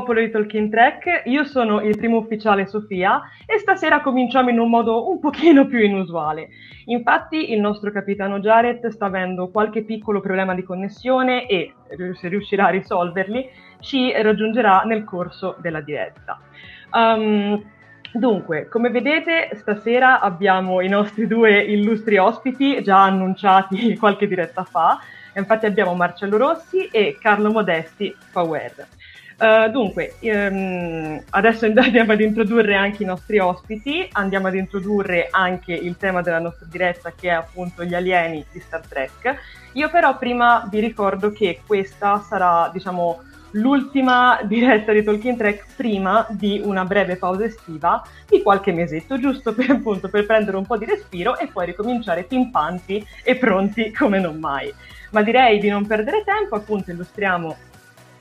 Popolo di Talking Track. Io sono il primo ufficiale Sofia e stasera cominciamo in un modo un pochino più inusuale. Infatti il nostro capitano Jared sta avendo qualche piccolo problema di connessione e, se riuscirà a risolverli, ci raggiungerà nel corso della diretta. Um, Dunque, come vedete, stasera abbiamo i nostri due illustri ospiti già annunciati qualche diretta fa. Infatti abbiamo Marcello Rossi e Carlo Modesti Power. Uh, dunque, um, adesso andiamo ad introdurre anche i nostri ospiti, andiamo ad introdurre anche il tema della nostra diretta che è appunto gli alieni di Star Trek. Io però prima vi ricordo che questa sarà, diciamo, l'ultima diretta di Talking Track prima di una breve pausa estiva di qualche mesetto, giusto per, appunto, per prendere un po' di respiro e poi ricominciare pimpanti e pronti come non mai. Ma direi di non perdere tempo, appunto illustriamo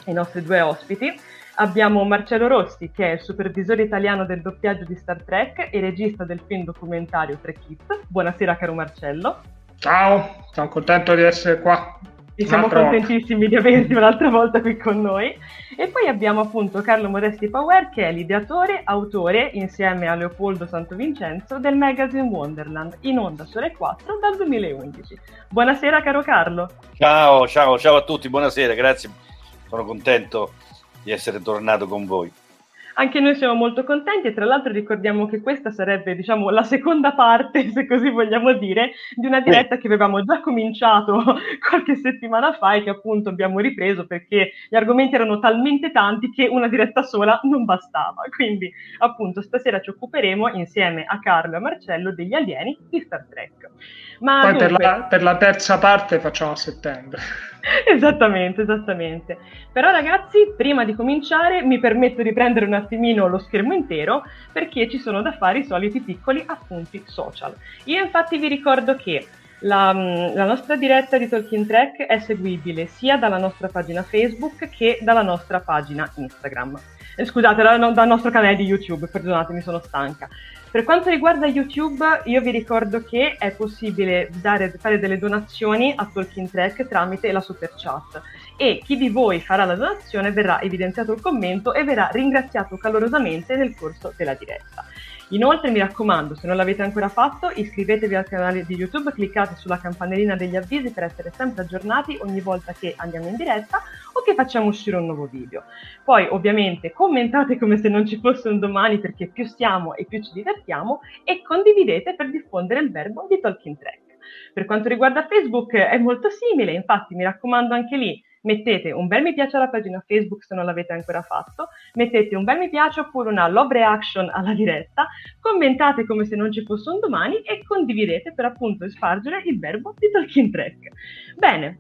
i nostri due ospiti. Abbiamo Marcello Rossi, che è il supervisore italiano del doppiaggio di Star Trek e regista del film documentario Trek It. Buonasera caro Marcello. Ciao, sono contento di essere qua. E siamo contentissimi volta. di averti un'altra volta qui con noi. E poi abbiamo appunto Carlo Modesti Power, che è l'ideatore, autore, insieme a Leopoldo Santovincenzo, del magazine Wonderland, in onda su Rai 4 dal 2011. Buonasera caro Carlo. Ciao, ciao, ciao a tutti, buonasera, grazie. Sono contento di essere tornato con voi. Anche noi siamo molto contenti e tra l'altro ricordiamo che questa sarebbe, diciamo, la seconda parte, se così vogliamo dire, di una diretta che avevamo già cominciato qualche settimana fa e che appunto abbiamo ripreso perché gli argomenti erano talmente tanti che una diretta sola non bastava. Quindi, appunto, stasera ci occuperemo insieme a Carlo e a Marcello degli alieni di Star Trek. Ma Poi dunque... per, la, per la terza parte facciamo a settembre. esattamente, esattamente. Però ragazzi, prima di cominciare mi permetto di prendere un attimino lo schermo intero perché ci sono da fare i soliti piccoli appunti social. Io infatti vi ricordo che la, la, nostra diretta di Talking Track è seguibile sia dalla nostra pagina Facebook che dalla nostra pagina Instagram. Eh, scusate, dal, dal nostro canale di YouTube, perdonatemi, sono stanca. Per quanto riguarda YouTube, io vi ricordo che è possibile dare, fare delle donazioni a Talking Track tramite la super chat e chi di voi farà la donazione verrà evidenziato il commento e verrà ringraziato calorosamente nel corso della diretta. Inoltre mi raccomando, se non l'avete ancora fatto, iscrivetevi al canale di YouTube, cliccate sulla campanellina degli avvisi per essere sempre aggiornati ogni volta che andiamo in diretta o che facciamo uscire un nuovo video. Poi ovviamente commentate come se non ci fosse un domani perché più siamo e più ci divertiamo e condividete per diffondere il verbo di Talking Track. Per quanto riguarda Facebook è molto simile, infatti mi raccomando anche lì mettete un bel mi piace alla pagina Facebook se non l'avete ancora fatto, mettete un bel mi piace oppure una love reaction alla diretta, commentate come se non ci fosse un domani e condividete per appunto spargere il verbo di Talking Track. Bene,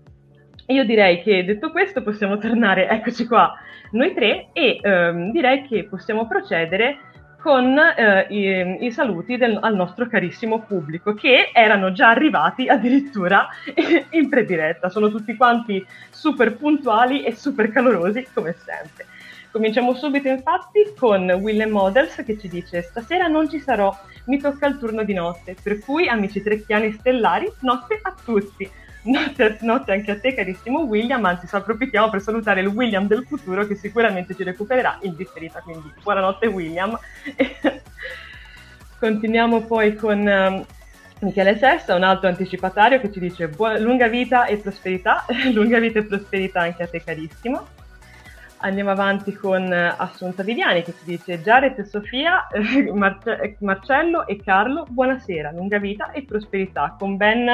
io direi che detto questo possiamo tornare, eccoci qua, noi tre e ehm, direi che possiamo procedere con eh, i, i, saluti del, al nostro carissimo pubblico che erano già arrivati addirittura in prediretta. Sono tutti quanti super puntuali e super calorosi come sempre. Cominciamo subito infatti con Willem Models che ci dice stasera non ci sarò, mi tocca il turno di notte, per cui amici trecchiani stellari, notte a tutti. Notte, notte, anche a te carissimo William, anzi approfittiamo per salutare il William del futuro che sicuramente ci recupererà in differita, quindi buonanotte William. Continuiamo poi con um, Michele Sessa, un altro anticipatario che ci dice buona, lunga vita e prosperità, lunga vita e prosperità anche a te carissimo. Andiamo avanti con uh, Assunta Viviani che ci dice Jared Sofia, Marce- Marcello e Carlo, buonasera, lunga vita e prosperità con ben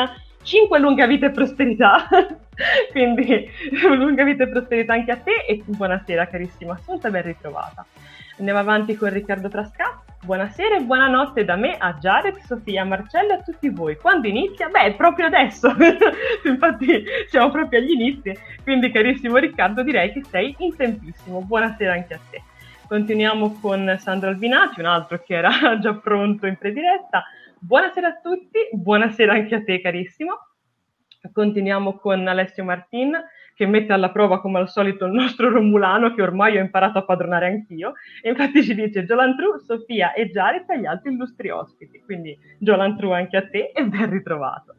5 lunga vita e prosperità. Quindi lunga vita e prosperità anche a te e buonasera carissima Assunta, ben ritrovata. Andiamo avanti con Riccardo Trasca. Buonasera e buonanotte da me a Jared, Sofia, Marcello e a tutti voi. Quando inizia? Beh, proprio adesso. Infatti siamo proprio agli inizi. Quindi carissimo Riccardo direi che sei in tempissimo. Buonasera anche a te. Continuiamo con Sandro Albinati, un altro che era già pronto in prediretta. Buonasera a tutti, buonasera anche a te carissimo. Continuiamo con Alessio Martin che mette alla prova come al solito il nostro Romulano che ormai ho imparato a padronare anch'io e infatti ci dice Giolantru, Sofia e e gli altri illustri ospiti, quindi Giolantru anche a te e ben ritrovato.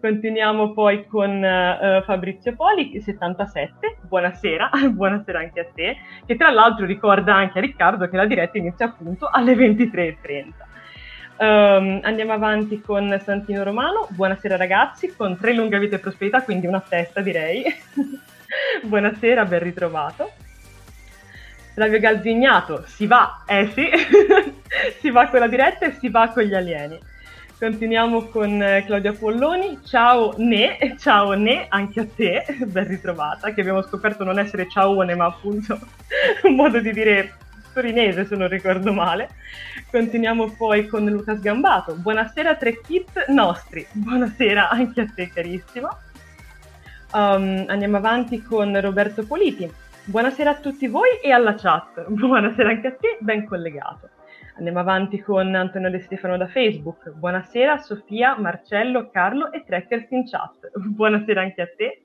Continuiamo poi con uh, Fabrizio Poli, 77, buonasera, buonasera anche a te, che tra l'altro ricorda anche a Riccardo che la diretta inizia appunto alle 23.30. Um, andiamo avanti con Santino Romano. Buonasera ragazzi, con tre lunghe vite e prosperità, quindi una festa direi. Buonasera, ben ritrovato. Flavio Galzignato, si va, eh sì, si va con la diretta e si va con gli alieni. Continuiamo con eh, Claudia Polloni. Ciao Ne, ciao Ne, anche a te, ben ritrovata, che abbiamo scoperto non essere ciao Ne, ma appunto un modo di dire torinese se non ricordo male. Continuiamo poi con Lucas Gambato. Buonasera tre kit nostri. Buonasera anche a te carissimo. Um, andiamo avanti con Roberto Politi. Buonasera a tutti voi e alla chat. Buonasera anche a te, ben collegato. Andiamo avanti con Antonio De Stefano da Facebook. Buonasera Sofia, Marcello, Carlo e Trekkers in chat. Buonasera anche a te.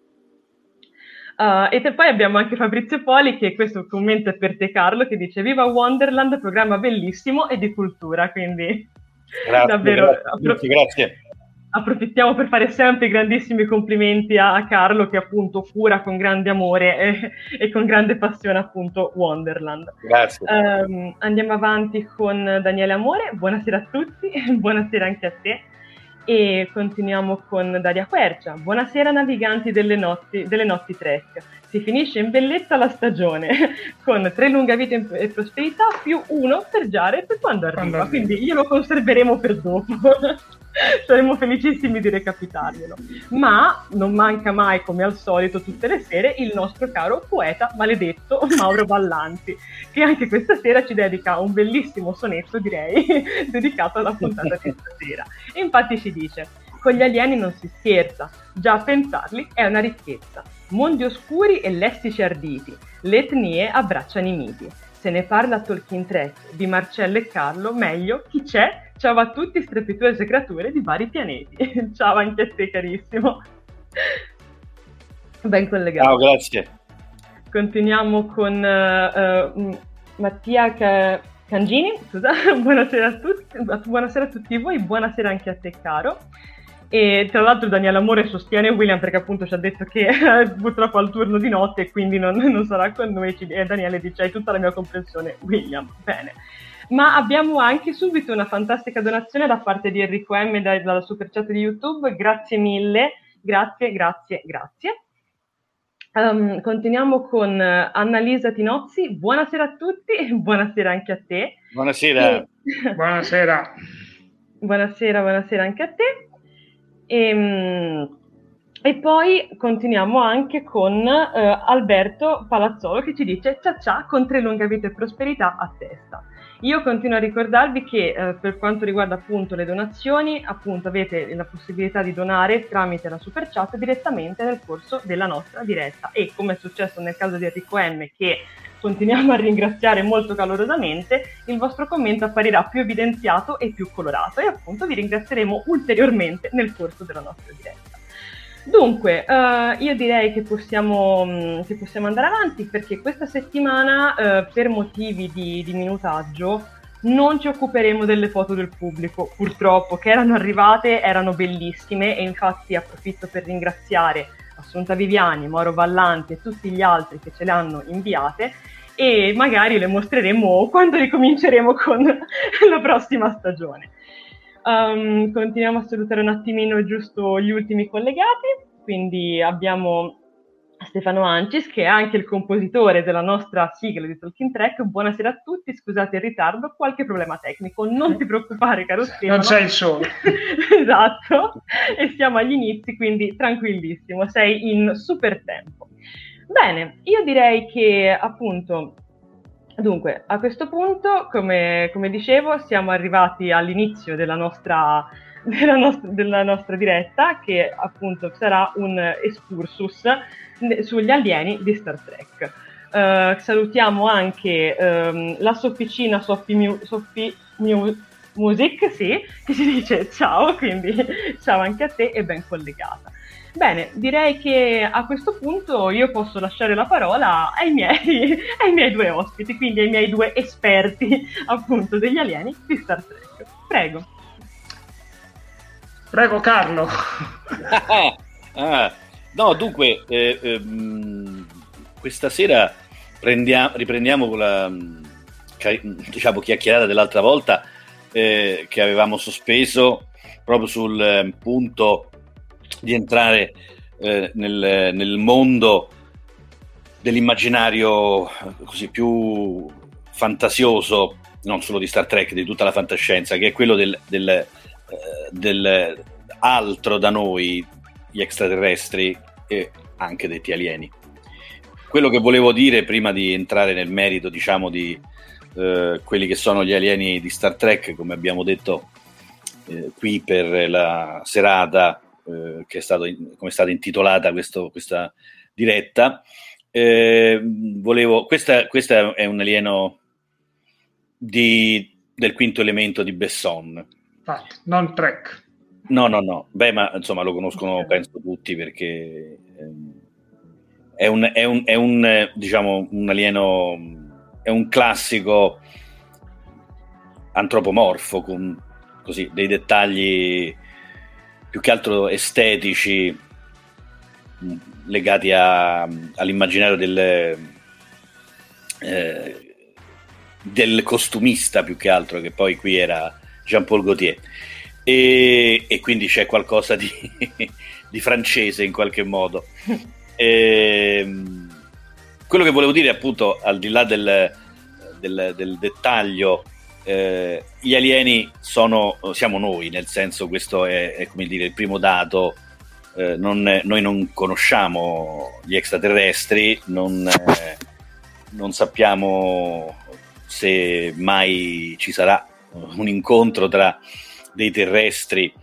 Uh, e poi abbiamo anche Fabrizio Poli, che questo commento è per te Carlo, che dice Viva Wonderland, programma bellissimo e di cultura, quindi grazie, davvero grazie, grazie. approfittiamo per fare sempre grandissimi complimenti a, a Carlo che appunto cura con grande amore e, e con grande passione appunto Wonderland. Grazie. Um, andiamo avanti con Daniele Amore, buonasera a tutti, buonasera anche a te e continuiamo con Daria Quercia. Buonasera naviganti delle notti, delle notti trek. Si finisce in bellezza la stagione con tre lunga vita e prosperità più uno per Jared quando arriva. Quando Quindi glielo conserveremo per dopo. saremo felicissimi di recapitarglielo. Ma non manca mai, come al solito, tutte le sere, il nostro caro poeta maledetto Mauro Ballanti, che anche questa sera ci dedica un bellissimo sonetto, direi, dedicato alla puntata di stasera. E infatti ci dice Con gli alieni non si scherza, già a pensarli è una ricchezza. Mondi oscuri e lessici arditi, le etnie abbracciano i miti. Se ne parla a Tolkien Trek di Marcello e Carlo, meglio chi c'è? Ciao a tutti, strepitose creature di vari pianeti. Ciao anche a te, carissimo. Ben collegato. Ciao, grazie. Continuiamo con uh, uh, Mattia Ca- Cangini. Scusa, buonasera a tutti, buonasera a tutti voi, buonasera anche a te, caro. E tra l'altro Daniele Amore sostiene William perché appunto ci ha detto che purtroppo ha il turno di notte e quindi non, non sarà con noi. E Daniele dice: Hai tutta la mia comprensione, William. Bene. Ma abbiamo anche subito una fantastica donazione da parte di Enrico M da, dalla super chat di YouTube. Grazie mille, grazie, grazie, grazie. Um, continuiamo con Annalisa Tinozzi. Buonasera a tutti e buonasera anche a te. Buonasera. E... buonasera. buonasera, buonasera anche a te. E, ehm, e poi continuiamo anche con uh, Alberto Palazzolo che ci dice ciao ciao con tre lunga vita e prosperità a testa. Io continuo a ricordarvi che eh, per quanto riguarda appunto le donazioni, appunto avete la possibilità di donare tramite la super chat direttamente nel corso della nostra diretta e come è successo nel caso di Enrico M che continuiamo a ringraziare molto calorosamente, il vostro commento apparirà più evidenziato e più colorato e appunto vi ringrazieremo ulteriormente nel corso della nostra diretta. Dunque, uh, io direi che possiamo, mm, che possiamo, andare avanti perché questa settimana, uh, per motivi di, di, minutaggio, non ci occuperemo delle foto del pubblico, purtroppo, che erano arrivate, erano bellissime e infatti approfitto per ringraziare Assunta Viviani, Moro Vallanti e tutti gli altri che ce le hanno inviate e magari le mostreremo quando ricominceremo con la prossima stagione. Um, continuiamo a salutare un attimino giusto gli ultimi collegati, quindi abbiamo Stefano Ancis, che è anche il compositore della nostra sigla di Talking Track. Buonasera a tutti, scusate il ritardo, qualche problema tecnico. Non ti preoccupare, caro Stefano. Non sei il solo. esatto, e siamo agli inizi, quindi tranquillissimo, sei in super tempo. Bene, io direi che appunto Dunque, a questo punto, come, come, dicevo, siamo arrivati all'inizio della nostra, della, nostra, della nostra, diretta, che appunto sarà un excursus sugli alieni di Star Trek. Uh, salutiamo anche um, la sofficina Sophie Mu- Music, sì, che ci dice ciao, quindi ciao anche a te e ben collegata. Bene, direi che a questo punto io posso lasciare la parola ai miei, ai miei due ospiti, quindi ai miei due esperti appunto degli alieni di Star Trek. Prego. Prego Carlo. ah, no, dunque, eh, ehm, questa sera prendiamo, riprendiamo con la diciamo, chiacchierata dell'altra volta eh, che avevamo sospeso proprio sul eh, punto di entrare eh, nel, nel, mondo dell'immaginario così più fantasioso, non solo di Star Trek, di tutta la fantascienza, che è quello del, del, eh, del altro da noi, gli extraterrestri e anche detti alieni. Quello che volevo dire prima di entrare nel merito, diciamo, di eh, quelli che sono gli alieni di Star Trek, come abbiamo detto eh, qui per la serata, eh, che è stato, come è stata intitolata questo, questa diretta. Eh, volevo, questa, questa, è un alieno di, del quinto elemento di Besson. Infatti, non Trek. No, no, no. Beh, ma insomma lo conoscono penso tutti perché ehm, è un, è un, è un diciamo, un alieno, è un classico antropomorfo con così dei dettagli più che altro estetici mm, legati a, all'immaginario del, eh, del costumista più che altro, che poi qui era Jean-Paul Gaultier. E, e quindi c'è qualcosa di, di, francese in qualche modo. E, ehm, quello che volevo dire, appunto, al di là del, del, del dettaglio eh, gli alieni sono, siamo noi, nel senso questo è, è come dire il primo dato. Eh, non, noi non conosciamo gli extraterrestri, non, eh, non, sappiamo se mai ci sarà un incontro tra dei terrestri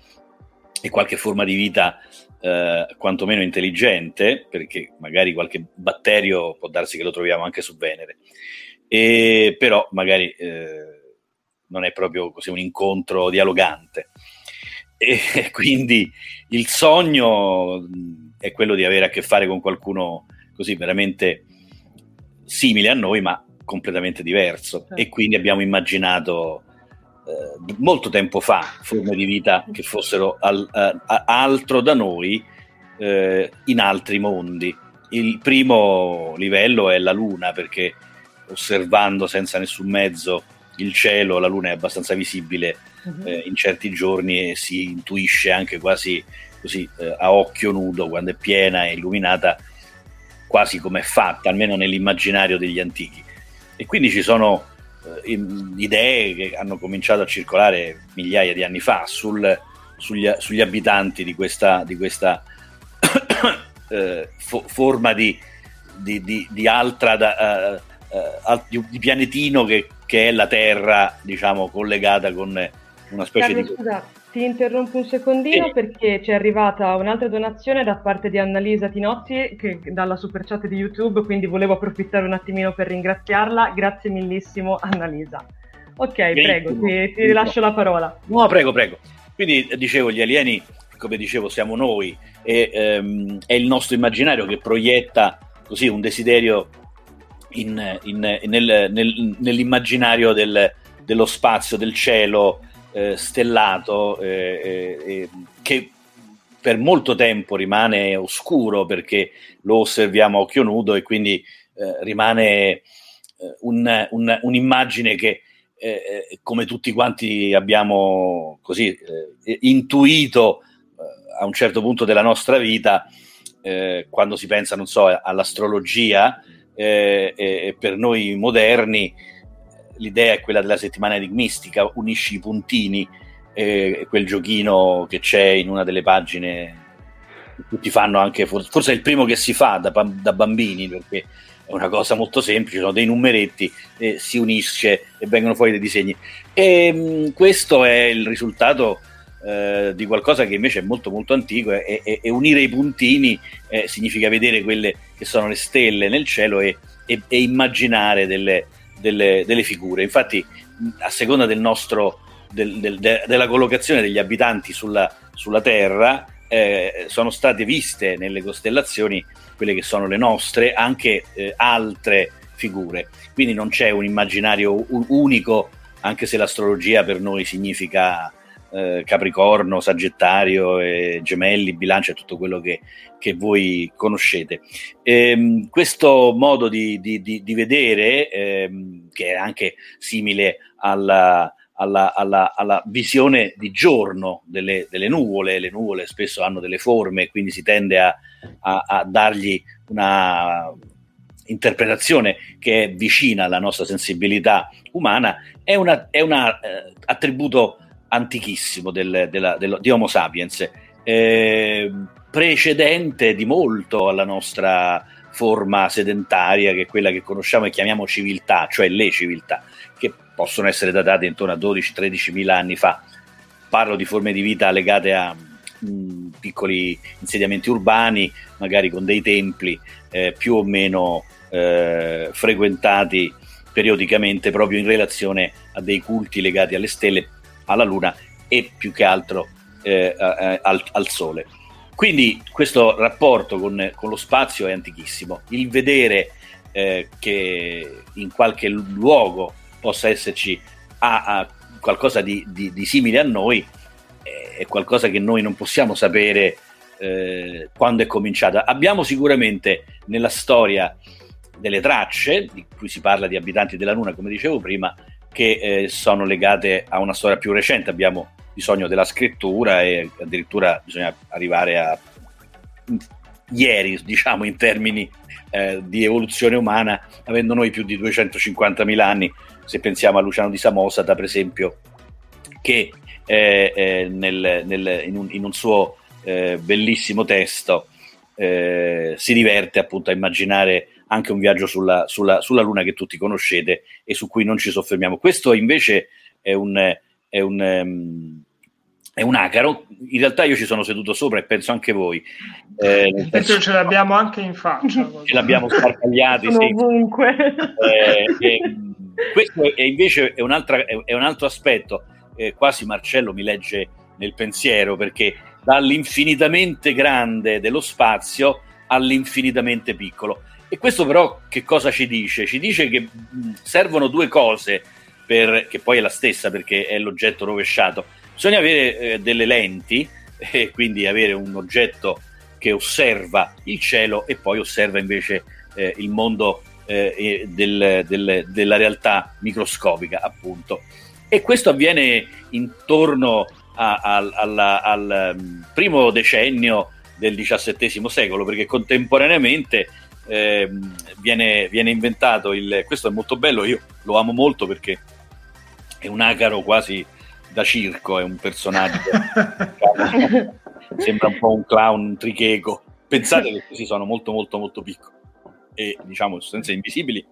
e qualche forma di vita eh, quantomeno intelligente, perché magari qualche batterio può darsi che lo troviamo anche su Venere, e, però magari eh, non è proprio così un incontro dialogante. E quindi il sogno è quello di avere a che fare con qualcuno così veramente simile a noi, ma completamente diverso. E quindi abbiamo immaginato eh, molto tempo fa forme di vita che fossero al, uh, altro da noi eh, in altri mondi. Il primo livello è la Luna, perché osservando senza nessun mezzo il cielo, la Luna è abbastanza visibile uh-huh. eh, in certi giorni e si intuisce anche quasi così eh, a occhio nudo quando è piena e illuminata, quasi come è fatta, almeno nell'immaginario degli antichi. E quindi ci sono eh, idee che hanno cominciato a circolare migliaia di anni fa sul, sugli, sugli, abitanti di questa, di questa eh, fo- forma di, di, di, di altra da, uh, uh, di, pianetino che, che, è la Terra, diciamo, collegata con una specie Carlo, di. Scusa, ti interrompo un secondino sì. perché ci è arrivata un'altra donazione da parte di Annalisa Tinozzi che, dalla super chat di YouTube, quindi volevo approfittare un attimino per ringraziarla. Grazie millissimo Annalisa. Ok, Benissimo. prego, ti, ti rilascio la parola. No, prego, prego. Quindi dicevo, gli alieni, come dicevo, siamo noi e ehm, è il nostro immaginario che proietta così un desiderio in, in, nel, nel, nell'immaginario del, dello spazio, del cielo, eh, stellato eh, eh, che per molto tempo rimane oscuro perché lo osserviamo a occhio nudo e quindi eh, rimane eh, un, un, un'immagine che eh, come tutti quanti abbiamo così intuito a un certo punto della nostra vita quando si pensa non so all'astrologia per noi moderni l'idea è quella della settimana enigmistica, unisci i puntini, eh, quel giochino che c'è in una delle pagine tutti fanno anche, forse è il primo che si fa da, da bambini, perché è una cosa molto semplice, sono dei numeretti, eh, si unisce e vengono fuori dei disegni. E mh, mm, questo è il risultato eh, di qualcosa che invece è molto molto antico e, e, e unire i puntini eh, significa vedere quelle che sono le stelle nel cielo e, e immaginare delle, delle, delle figure. Infatti, a seconda del nostro, del, del, de, della collocazione degli abitanti sulla, sulla Terra, eh, sono state viste nelle costellazioni quelle che sono le nostre, anche eh, altre figure. Quindi non c'è un immaginario unico, anche se l'astrologia per noi significa eh, Capricorno, Sagittario, eh, Gemelli, Bilancia e tutto quello che, che voi conoscete. Ehm, questo modo di, di, di, di vedere, ehm, che è anche simile alla, alla, alla, alla, visione di giorno delle, delle, nuvole. Le nuvole spesso hanno delle forme, quindi si tende a, a, a dargli una interpretazione che è vicina alla nostra sensibilità umana. È un eh, attributo antichissimo del, della, dello, di Homo sapiens, eh, precedente di molto alla nostra forma sedentaria, che è quella che conosciamo e chiamiamo civiltà, cioè le civiltà, che possono essere datate intorno a 12-13 mila anni fa. Parlo di forme di vita legate a mm, piccoli insediamenti urbani, magari con dei templi eh, più o meno eh, frequentati periodicamente proprio in relazione a dei culti legati alle stelle, alla Luna e più che altro eh, eh, al, al, Sole. Quindi questo rapporto con, con, lo spazio è antichissimo. Il vedere eh, che in qualche luogo possa esserci a, a qualcosa di, di, di, simile a noi eh, è qualcosa che noi non possiamo sapere eh, quando è cominciata. Abbiamo sicuramente nella storia delle tracce, di cui si parla di abitanti della Luna, come dicevo prima, che eh, sono legate a una storia più recente. Abbiamo bisogno della scrittura e addirittura bisogna arrivare a ieri, diciamo in termini eh, di evoluzione umana, avendo noi più di 250.000 anni, se pensiamo a Luciano di Samosata, per esempio, che eh, eh nel, nel, in, un, in, un, suo eh, bellissimo testo eh, si diverte appunto a immaginare anche un viaggio sulla, sulla, sulla, Luna che tutti conoscete e su cui non ci soffermiamo. Questo invece è un, è un, um, è un acaro. In realtà io ci sono seduto sopra e penso anche voi. Eh, Penso ce l'abbiamo anche in faccia. ce l'abbiamo sparpagliati. Sì. ovunque. Eh, e, questo è invece è, un'altra- è- è un altro aspetto. Eh, quasi Marcello mi legge nel pensiero perché dall'infinitamente grande dello spazio all'infinitamente piccolo. E questo però che cosa ci dice? Ci dice che servono due cose, per, che poi è la stessa perché è l'oggetto rovesciato. Bisogna avere eh, delle lenti e quindi avere un oggetto che osserva il cielo e poi osserva invece eh, il mondo eh, del- del- della realtà microscopica, appunto. E questo avviene intorno a- al, alla- al, primo decennio del XVII secolo, perché contemporaneamente ehm, viene, viene inventato il. Questo è molto bello, io lo amo molto perché è un acaro quasi da circo, è un personaggio. diciamo, sembra un po' un clown, un tricheco. Pensate che questi sono molto, molto, molto piccoli e diciamo sostanze invisibili,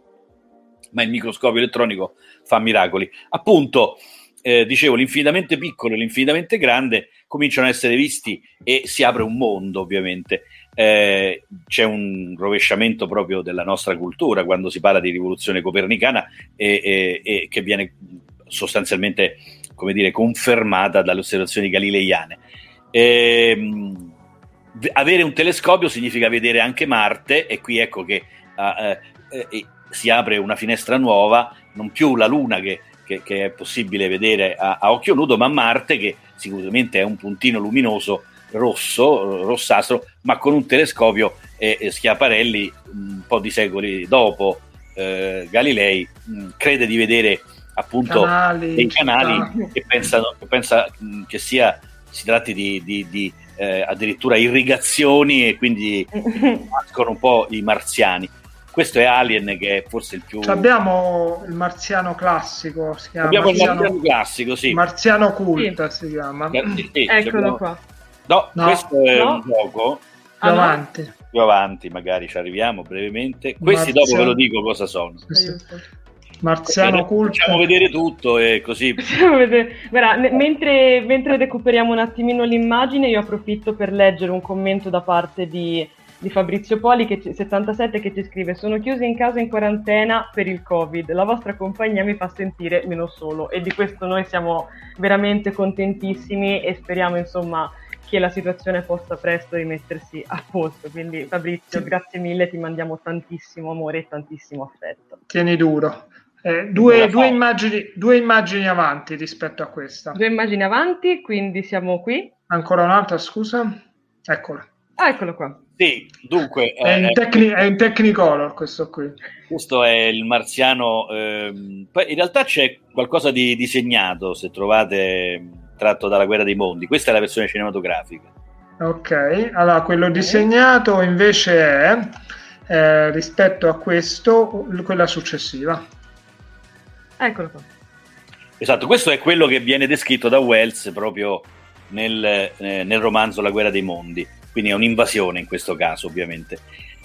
ma il microscopio elettronico fa miracoli. Appunto, eh, dicevo, l'infinitamente piccolo e l'infinitamente grande cominciano a essere visti e si apre un mondo, ovviamente. Eh, c'è un rovesciamento proprio della nostra cultura quando si parla di rivoluzione copernicana e, e- e che viene sostanzialmente come dire, confermata dalle osservazioni galileiane. Ehm, v- avere un telescopio significa vedere anche Marte e qui ecco che ah, eh, eh, si apre una finestra nuova, non più la Luna che, che- che è possibile vedere a, a occhio nudo, ma Marte che sicuramente è un puntino luminoso rosso, rossastro, ma con un telescopio e, e Schiaparelli un po' di secoli dopo eh, Galilei mh, crede di vedere appunto Canali, dei canali che pensano che pensa mh, che sia si tratti di, di- di, eh, addirittura irrigazioni e quindi nascono un po' i marziani. Questo è Alien che è forse il più abbiamo il marziano classico, si chiama Abbiamo il marziano, marziano classico, sì. marziano cult si chiama. Sì, sì, Eccolo abbiamo- qua. No, No. questo è No. un gioco Più Ah, no? avanti. più avanti, magari ci arriviamo brevemente. Questi dopo Marziano- ve lo dico cosa sono. Aiuto. Marziano Perché cult. Facciamo vedere tutto e così Guarda, ne- mentre, mentre recuperiamo un attimino l'immagine, io approfitto per leggere un commento da parte di, di Fabrizio Poli, che ci- 77, che ci scrive: Sono chiuso in casa in quarantena per il Covid. La vostra compagnia mi fa sentire meno solo. E di questo noi siamo veramente contentissimi e speriamo, insomma, che la situazione possa presto rimettersi a posto. Quindi, Fabrizio, Sì. grazie mille, ti mandiamo tantissimo amore e tantissimo affetto. Tieni duro. Eh, due, due immagini, due immagini avanti rispetto a questa. Due immagini avanti, quindi siamo qui. Ancora un'altra, scusa? Eccola. Ah, eccolo qua. Sì, dunque, È in, eh, tecni- è in Technicolor questo qui. questo è il marziano. ehm, poi in realtà c'è qualcosa di disegnato, se trovate tratto dalla Guerra dei Mondi. Questa è la versione cinematografica. Ok, allora quello disegnato invece è eh, rispetto a questo quella successiva. Eccolo qua. Esatto, questo è quello che viene descritto da Wells proprio nel, eh, nel romanzo La guerra dei mondi, quindi è un'invasione in questo caso ovviamente.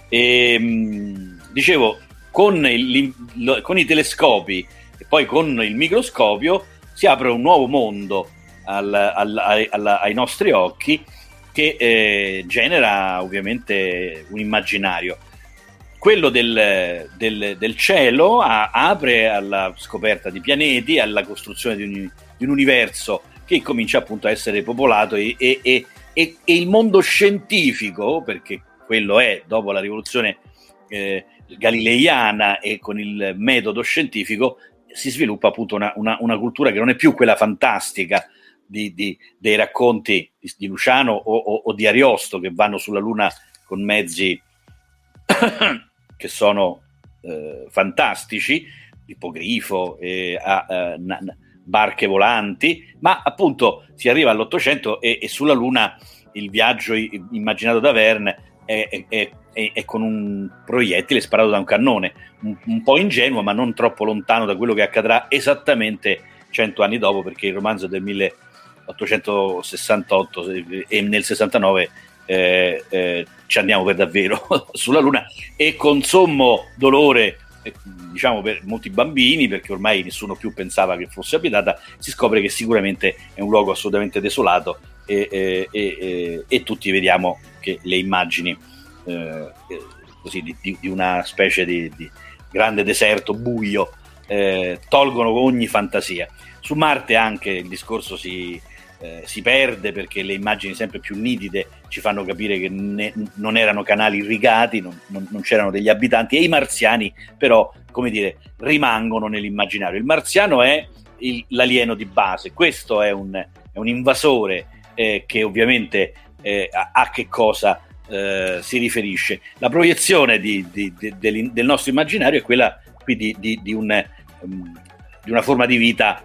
E, mh, dicevo, con, il- lo- con i telescopi e poi con il microscopio si apre un nuovo mondo al- al- alla- ai nostri occhi che eh, genera ovviamente un immaginario. Quello del, del- del cielo a- apre alla scoperta di pianeti, alla costruzione di un, di un universo che comincia appunto a essere popolato e- e- e- e il mondo scientifico, perché quello è dopo la rivoluzione eh, galileiana e con il metodo scientifico, si sviluppa appunto una, una- una cultura che non è più quella fantastica di, di, dei racconti di, di Luciano o, o, o, di Ariosto che vanno sulla Luna con mezzi che sono eh, fantastici, ipogrifo, eh, a, a, na, barche volanti, ma appunto si arriva all'Ottocento e, e sulla Luna il viaggio i, immaginato da Verne è, è, è, è, con un proiettile sparato da un cannone, un, un, po' ingenuo ma non troppo lontano da quello che accadrà esattamente cento anni dopo perché il romanzo del 1900 868 e nel 69 eh, eh, ci andiamo per davvero sulla Luna e con sommo dolore eh, diciamo per molti bambini perché ormai nessuno più pensava che fosse abitata si scopre che sicuramente è un luogo assolutamente desolato e, e, e tutti vediamo che le immagini eh, eh, così, di, di, una specie di, di grande deserto buio eh, tolgono ogni fantasia. Su Marte anche il discorso si, eh, si perde perché le immagini sempre più nitide ci fanno capire che ne, non erano canali irrigati, non, non, non, c'erano degli abitanti e i marziani però, come dire, rimangono nell'immaginario. Il marziano è il, l'alieno di base, questo è un, è un invasore eh, che ovviamente eh, a, a, che cosa eh, si riferisce. La proiezione di, di, di, del, del, nostro immaginario è quella qui di, un, um, di una forma di vita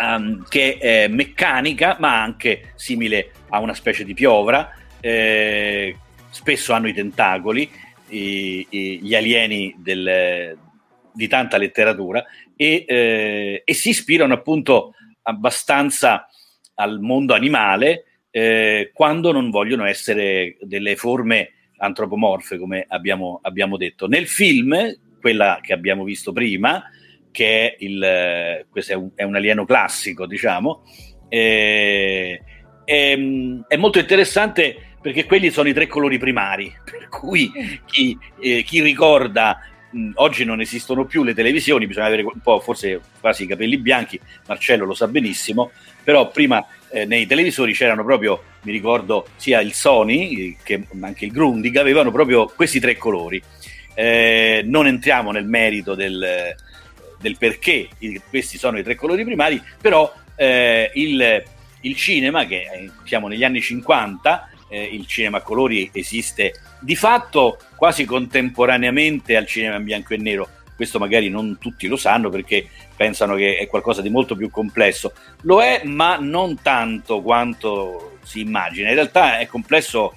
um, che è meccanica ma anche simile a una specie di piovra, eh, spesso hanno i tentacoli, i, i, gli alieni del, di tanta letteratura e, eh, e si ispirano appunto abbastanza al mondo animale eh, quando non vogliono essere delle forme antropomorfe, come abbiamo, abbiamo, detto. Nel film, quella che abbiamo visto prima, che è, il, questo è un, è un alieno classico, diciamo, eh, è, è, molto interessante perché quelli sono i tre colori primari, per cui chi, eh, chi ricorda oggi non esistono più le televisioni, bisogna avere un po' forse quasi i capelli bianchi, Marcello lo sa benissimo, però prima eh, nei televisori c'erano proprio, mi ricordo, sia il Sony che anche il Grundig avevano proprio questi tre colori. Eh, non entriamo nel merito del, del perché questi sono i tre colori primari, però eh, il, il, cinema, che siamo negli anni 50, eh, il cinema a colori esiste di fatto quasi contemporaneamente al cinema in bianco e nero. Questo magari non tutti lo sanno perché pensano che è qualcosa di molto più complesso. Lo è, ma non tanto quanto si immagina. In realtà è complesso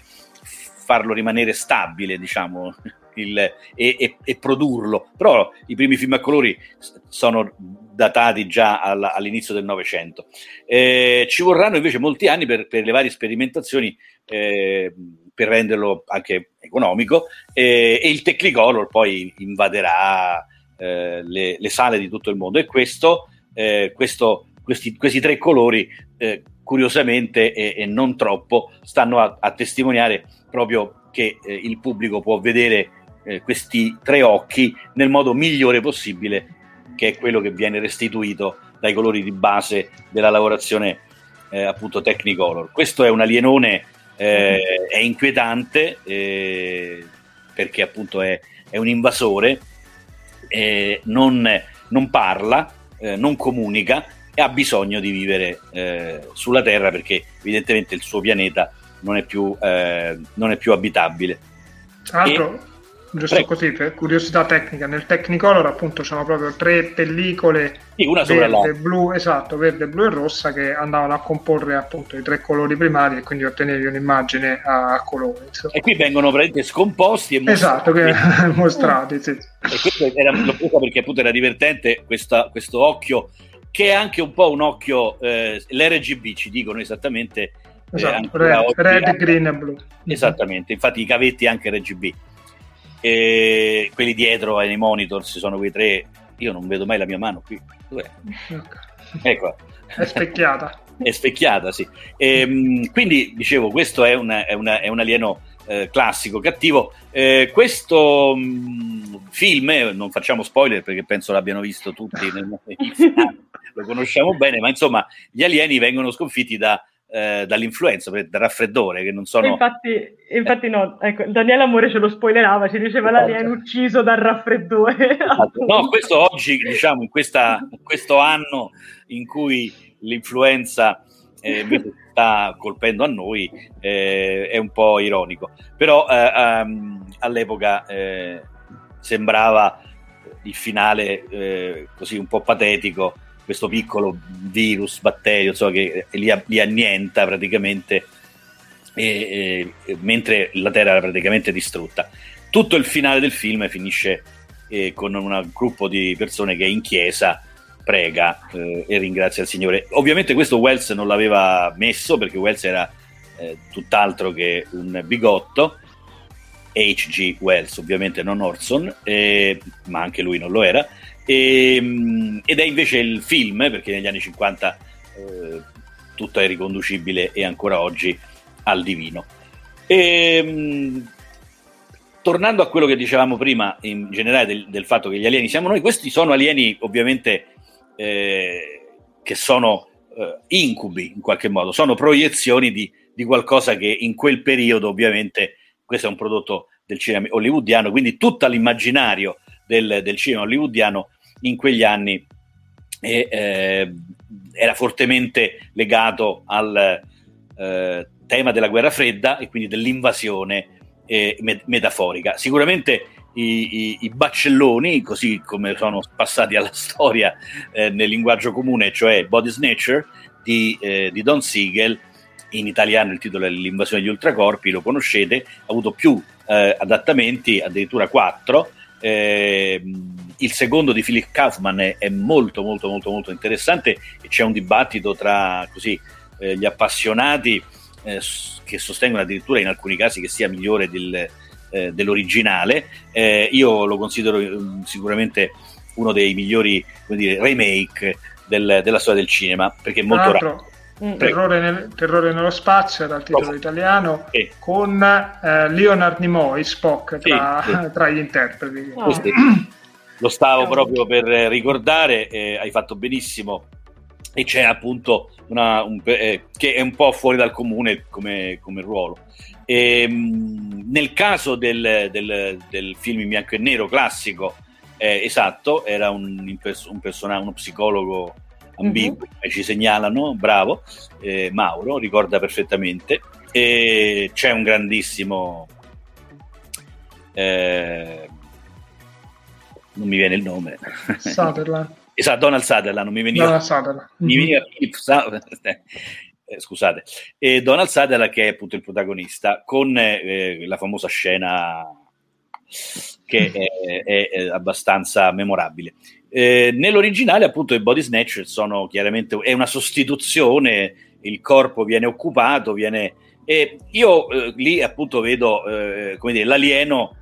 farlo rimanere stabile, diciamo, il, e, e, e, produrlo. Però i primi film a colori sono datati già alla, all'inizio del Novecento. Eh, ci vorranno invece molti anni per, per le varie sperimentazioni eh, per renderlo anche economico eh, e il Technicolor poi invaderà eh, le, le, sale di tutto il mondo e questo, eh, questo questi, questi, tre colori eh, curiosamente e, e, non troppo stanno a, a testimoniare proprio che eh, il pubblico può vedere eh, questi tre occhi nel modo migliore possibile, che è quello che viene restituito dai colori di base della lavorazione eh, appunto Technicolor. Questo è un alienone, eh, è inquietante eh, perché appunto è, è un invasore, eh, non, non, parla, eh, non comunica e ha bisogno di vivere sulla Terra perché evidentemente il suo pianeta non è più, non è più abitabile. Tra l'altro, giusto Prego. così per curiosità tecnica nel Technicolor appunto c'erano proprio tre pellicole sì, una verde, blu, esatto, verde, blu e rossa che andavano a comporre appunto i tre colori primari e quindi ottenevi un'immagine a, colore insomma. e qui vengono praticamente scomposti e mostrati esatto, che, mostrati sì. e questo era l'ho perché appunto era divertente questa, questo occhio che è anche un po' un occhio eh, l'RGB ci dicono esattamente eh, Esatto, red, red, green e blu. Esattamente, infatti i cavetti anche RGB e quelli dietro ai monitor ci sono quei tre. Io non vedo mai la mia mano qui. Dov'è? ecco. È specchiata. È specchiata sì. E, ehm, quindi dicevo questo è, una, è, una, è un alieno eh, classico cattivo. Eh, questo mh, mm, film eh, non facciamo spoiler perché penso l'abbiano visto tutti. Nel, lo conosciamo bene ma insomma gli alieni vengono sconfitti da eh, dall'influenza, dal raffreddore, che non sono... Infatti, infatti no, ecco, Daniele Amore ce lo spoilerava, ci diceva esatto. l'alien ucciso dal raffreddore. Esatto. No, questo oggi, diciamo, in, questa, in questo anno in cui l'influenza eh, sta colpendo a noi, eh, è un po' ironico. Però um, all'epoca eh, sembrava il finale così un po' patetico questo piccolo virus, batterio, insomma, che li, li annienta praticamente e, e, mentre la Terra era praticamente distrutta. Tutto il finale del film finisce eh, con un gruppo di persone che in chiesa prega eh, e ringrazia il Signore. Ovviamente questo Wells non l'aveva messo perché Wells era eh, tutt'altro che un bigotto H.G. Wells, ovviamente non Orson, eh, ma anche lui non lo era, e, ehm, ed è invece il film, perché negli anni 50 eh, tutto è riconducibile e ancora oggi al divino. E, ehm, tornando a quello che dicevamo prima in generale del, del, fatto che gli alieni siamo noi, questi sono alieni ovviamente eh, che sono eh, incubi in qualche modo, sono proiezioni di, di, qualcosa che in quel periodo ovviamente, questo è un prodotto del cinema hollywoodiano, quindi tutto l'immaginario del, del cinema hollywoodiano in quegli anni e, eh, era fortemente legato al eh, tema della guerra fredda e quindi dell'invasione eh, met- metaforica. Sicuramente i, i, i, baccelloni, così come sono passati alla storia eh, nel linguaggio comune, cioè Body Snatcher di, eh, di, Don Siegel, in italiano il titolo è L'invasione degli ultracorpi, lo conoscete, ha avuto più eh, adattamenti, addirittura quattro. Eh, il secondo di Philip Kaufman è, è, molto molto molto molto interessante e c'è un dibattito tra così, eh, gli appassionati eh, che sostengono addirittura in alcuni casi che sia migliore del, eh, dell'originale. Eh, io lo considero sicuramente uno dei migliori dire, remake del, della storia del cinema perché è molto raro. Terrore, nel, terrore, nello spazio era il titolo oh. italiano sì. con eh, Leonard Nimoy Spock tra, sì, tra gli interpreti oh. lo stavo proprio per ricordare eh, hai fatto benissimo e c'è appunto una, un, eh, che è un po' fuori dal comune come, come ruolo. E, ehm, nel caso del, del, del, film in bianco e nero classico, eh, esatto, era un, un personaggio, uno psicologo ambiguo, mm-hmm. ci segnalano, bravo, eh, Mauro, ricorda perfettamente. E c'è un grandissimo... Eh, non mi viene il nome. Sutherland. Esatto, Donald Sutherland, non mi veniva... Donald Sutherland. Mi veniva eh, scusate. E Donald Sutherland che è appunto il protagonista, con eh, la famosa scena che è, è, è abbastanza memorabile. Eh, nell'originale appunto i body snatcher sono chiaramente è una sostituzione, il corpo viene occupato, viene... E io eh, lì appunto vedo eh, come dire, l'alieno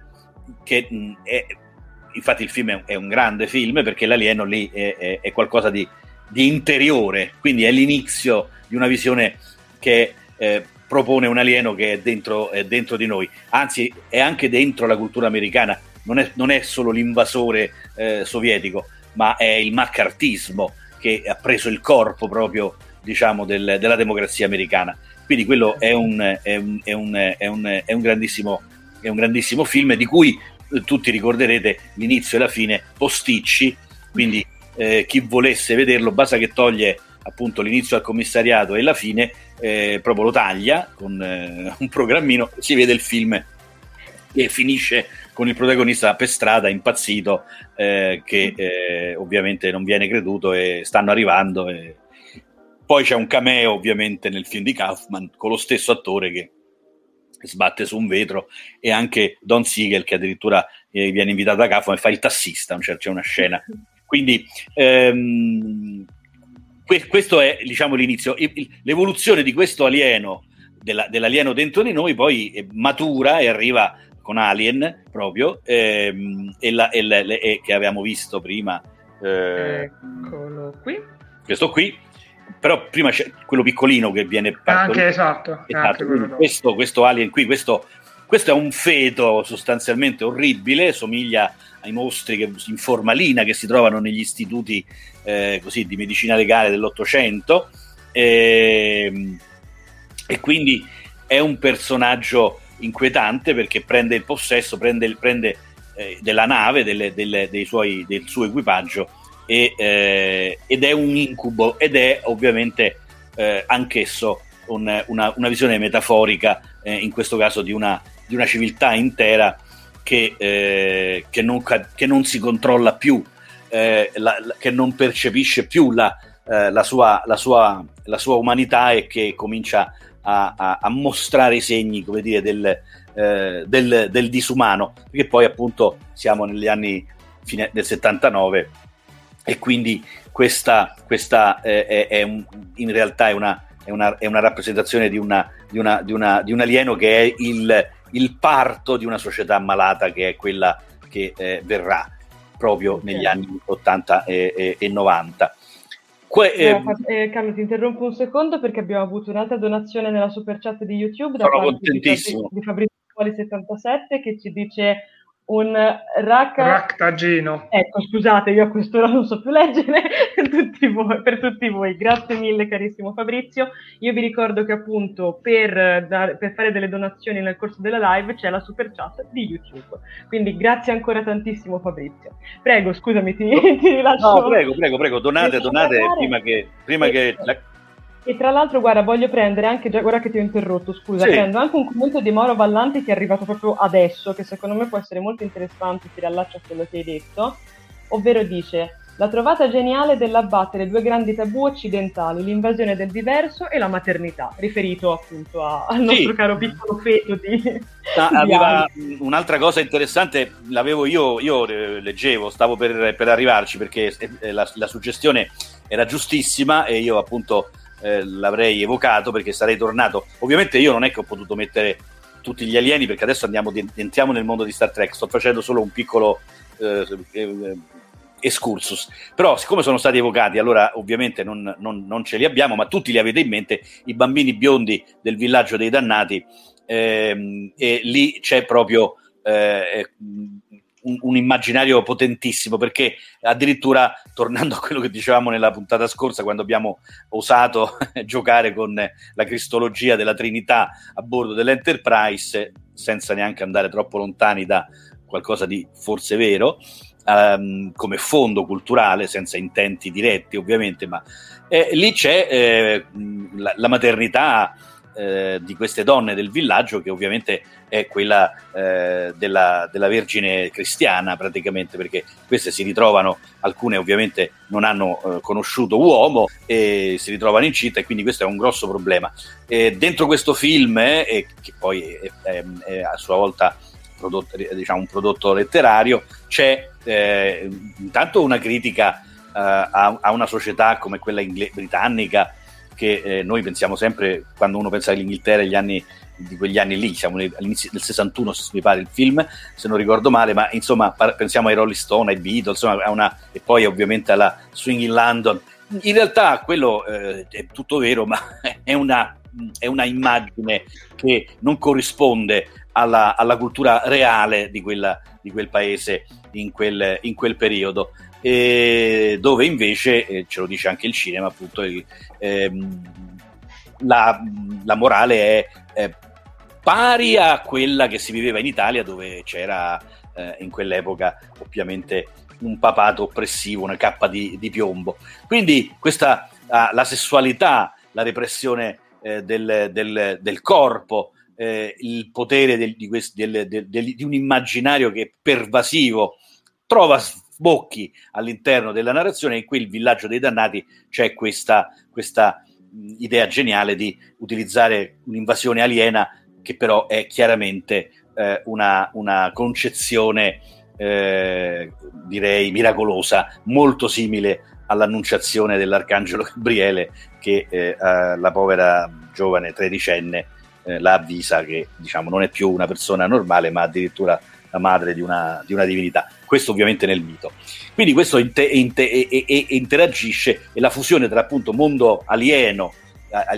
che mh, è infatti il film è un, è un, grande film perché l'alieno lì è, è, è qualcosa di, di, interiore, quindi è l'inizio di una visione che eh, propone un alieno che è dentro, dentro, di noi, anzi è anche dentro la cultura americana, non è, non solo l'invasore eh, sovietico, ma è il maccartismo che ha preso il corpo proprio diciamo, del, della democrazia americana. Quindi quello è un, un, un, un grandissimo, è un grandissimo film di cui tutti ricorderete l'inizio e la fine posticci, quindi eh, chi volesse vederlo basta che toglie appunto l'inizio al commissariato e la fine, eh, proprio lo taglia con eh, un programmino, si vede il film e finisce con il protagonista per strada impazzito eh, che eh, ovviamente non viene creduto e stanno arrivando. E... Poi c'è un cameo ovviamente nel film di Kaufman con lo stesso attore che sbatte su un vetro e anche Don Siegel che addirittura eh, viene invitato da Kaufman e fa il tassista, cioè c'è una scena. Quindi ehm, que- questo è diciamo l'inizio, l'evoluzione di questo alieno, della, dell'alieno dentro di noi poi matura e arriva con Alien proprio ehm, e, la, e, le, e, che abbiamo visto prima. Eh, Eccolo qui. Questo qui però prima c'è quello piccolino che viene anche esatto, esatto. Anche questo, questo, alien qui questo, questo, è un feto sostanzialmente orribile somiglia ai mostri che, in formalina che si trovano negli istituti eh, così, di medicina legale dell'Ottocento e, ehm, e, quindi è un personaggio inquietante perché prende il possesso prende, prende eh, della nave delle, delle, suoi, del suo equipaggio e, eh, ed è un incubo ed è ovviamente eh, anch'esso un, una, una, visione metaforica, eh, in questo caso di una, di una civiltà intera che, eh, che, non, che, non, si controlla più, eh, la, la, che non percepisce più la, la, sua, sua, la, sua, umanità e che comincia a, a, a mostrare i segni come dire, del, del, del disumano, perché poi appunto siamo negli anni fine del 79 e quindi questa, questa eh, è, è un, in realtà è una, è, una, è una, rappresentazione di, una, di, di, di, un alieno che è il, il parto di una società malata che è quella che eh, verrà proprio negli anni 80 e, e, e 90. Que- eh, eh, Carlo, ti interrompo un secondo perché abbiamo avuto un'altra donazione nella super chat di YouTube da parte di, di Fabrizio 77 che ci dice un raca... ractagino. Ecco, scusate, io a quest'ora non so più leggere tutti voi, per tutti voi. Grazie mille, carissimo Fabrizio. Io vi ricordo che appunto per, dar, per, fare delle donazioni nel corso della live c'è la super chat di YouTube. Quindi grazie ancora tantissimo, Fabrizio. Prego, scusami, ti, ti rilascio. No, prego, prego, prego, donate, donate prima che, prima che la e tra l'altro, guarda, voglio prendere anche, già, guarda che ti ho interrotto, scusa, sì. prendo anche un commento di Mauro Vallanti che è arrivato proprio adesso, che secondo me può essere molto interessante, si riallaccia a quello che hai detto, ovvero dice la trovata geniale dell'abbattere due grandi tabù occidentali, l'invasione del diverso e la maternità, riferito appunto a, al nostro sì. caro piccolo feto di... Ah, aveva un'altra cosa interessante, l'avevo io, io leggevo, stavo per, per arrivarci perché la, la suggestione era giustissima e io appunto eh, l'avrei evocato perché sarei tornato. Ovviamente io non è che ho potuto mettere tutti gli alieni perché adesso andiamo, entriamo nel mondo di Star Trek, sto facendo solo un piccolo eh, eh, excursus. Però siccome sono stati evocati, allora ovviamente non, non, non, ce li abbiamo, ma tutti li avete in mente, i bambini biondi del villaggio dei dannati, ehm, e lì c'è proprio... Eh, un, un, immaginario potentissimo perché addirittura tornando a quello che dicevamo nella puntata scorsa quando abbiamo osato giocare con la cristologia della Trinità a bordo dell'Enterprise senza neanche andare troppo lontani da qualcosa di forse vero um, come fondo culturale senza intenti diretti ovviamente ma eh, lì c'è eh, la, la maternità eh, di queste donne del villaggio, che ovviamente è quella eh, della, della, Vergine cristiana, praticamente, perché queste si ritrovano, alcune ovviamente non hanno eh, conosciuto uomo e si ritrovano incinta, e quindi questo è un grosso problema. dentro questo film, eh, che poi è, è, è, a sua volta prodotto, diciamo, un prodotto letterario, c'è eh, intanto una critica a, a, una società come quella ingle- britannica che eh, noi pensiamo sempre, quando uno pensa all'Inghilterra agli anni di quegli anni lì, siamo all'inizio del 61 se mi pare il film, se non ricordo male, ma insomma par- pensiamo ai Rolling Stone, ai Beatles, insomma, una, e poi ovviamente alla Swing in London. In realtà quello eh, è tutto vero, ma è una, è una, immagine che non corrisponde alla, alla cultura reale di, quella, di quel paese in quel, in quel periodo eh, dove invece, eh, ce lo dice anche il cinema, appunto, ehm, la, la, morale è, è, pari a quella che si viveva in Italia, dove c'era eh, in quell'epoca ovviamente un papato oppressivo, una cappa di, di piombo. Quindi questa, la, la sessualità, la repressione eh, del, del, del, corpo, eh, il potere del, di, questi, del, di un immaginario che è pervasivo, trova sbocchi all'interno della narrazione, in quel villaggio dei dannati c'è questa, questa idea geniale di utilizzare un'invasione aliena che però è chiaramente eh, una, una, concezione eh, direi miracolosa, molto simile all'annunciazione dell'arcangelo Gabriele che eh, la povera giovane tredicenne eh, la avvisa che diciamo non è più una persona normale ma addirittura la madre di una, di una divinità. Questo ovviamente nel mito. Quindi questo inte, inte, e, e, interagisce e la fusione tra appunto mondo alieno,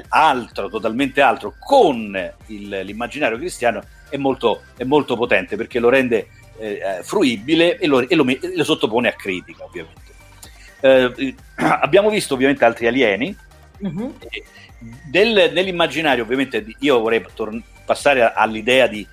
altro, totalmente altro, con il, l'immaginario cristiano è molto, è molto, potente perché lo rende eh, fruibile e, lo, e lo, lo, sottopone a critica ovviamente. Eh, abbiamo visto ovviamente altri alieni. Uh-huh. Del, nell'immaginario ovviamente io vorrei tor- passare all'idea di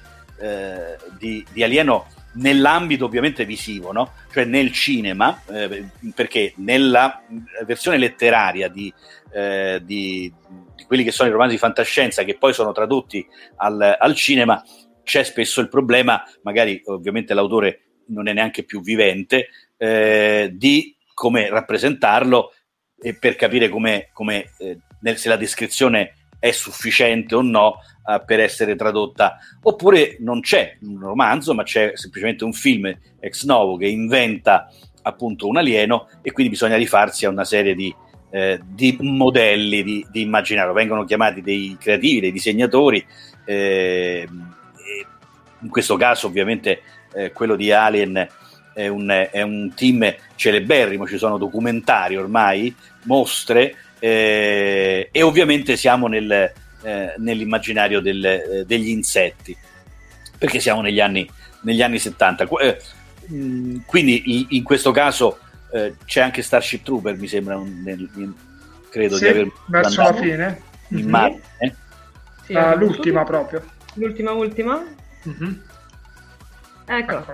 eh, di, di, alieno nell'ambito ovviamente visivo, no? cioè nel cinema, eh, perché nella versione letteraria di, eh, di, di, quelli che sono i romanzi di fantascienza che poi sono tradotti al, al cinema, c'è spesso il problema, magari ovviamente l'autore non è neanche più vivente, eh, di come rappresentarlo e per capire come, come eh, se la descrizione è sufficiente o no uh, per essere tradotta, oppure non c'è un romanzo, ma c'è semplicemente un film ex novo che inventa appunto un alieno e quindi bisogna rifarsi a una serie di, eh, di modelli di, di, immaginario, vengono chiamati dei creativi, dei disegnatori, eh, in questo caso ovviamente eh, quello di Alien è un, è un, team celeberrimo, ci sono documentari ormai, mostre eh, e ovviamente siamo nel, eh, nell'immaginario del, eh, degli insetti, perché siamo negli anni, negli anni 70. Eh, mm, quindi in questo caso eh, c'è anche Starship Trooper, mi sembra, nel, in, credo sì, di aver verso la fine. Mm-hmm. Sì, ah, l'ultima proprio. L'ultima, ultima? Mm-hmm. Ecco.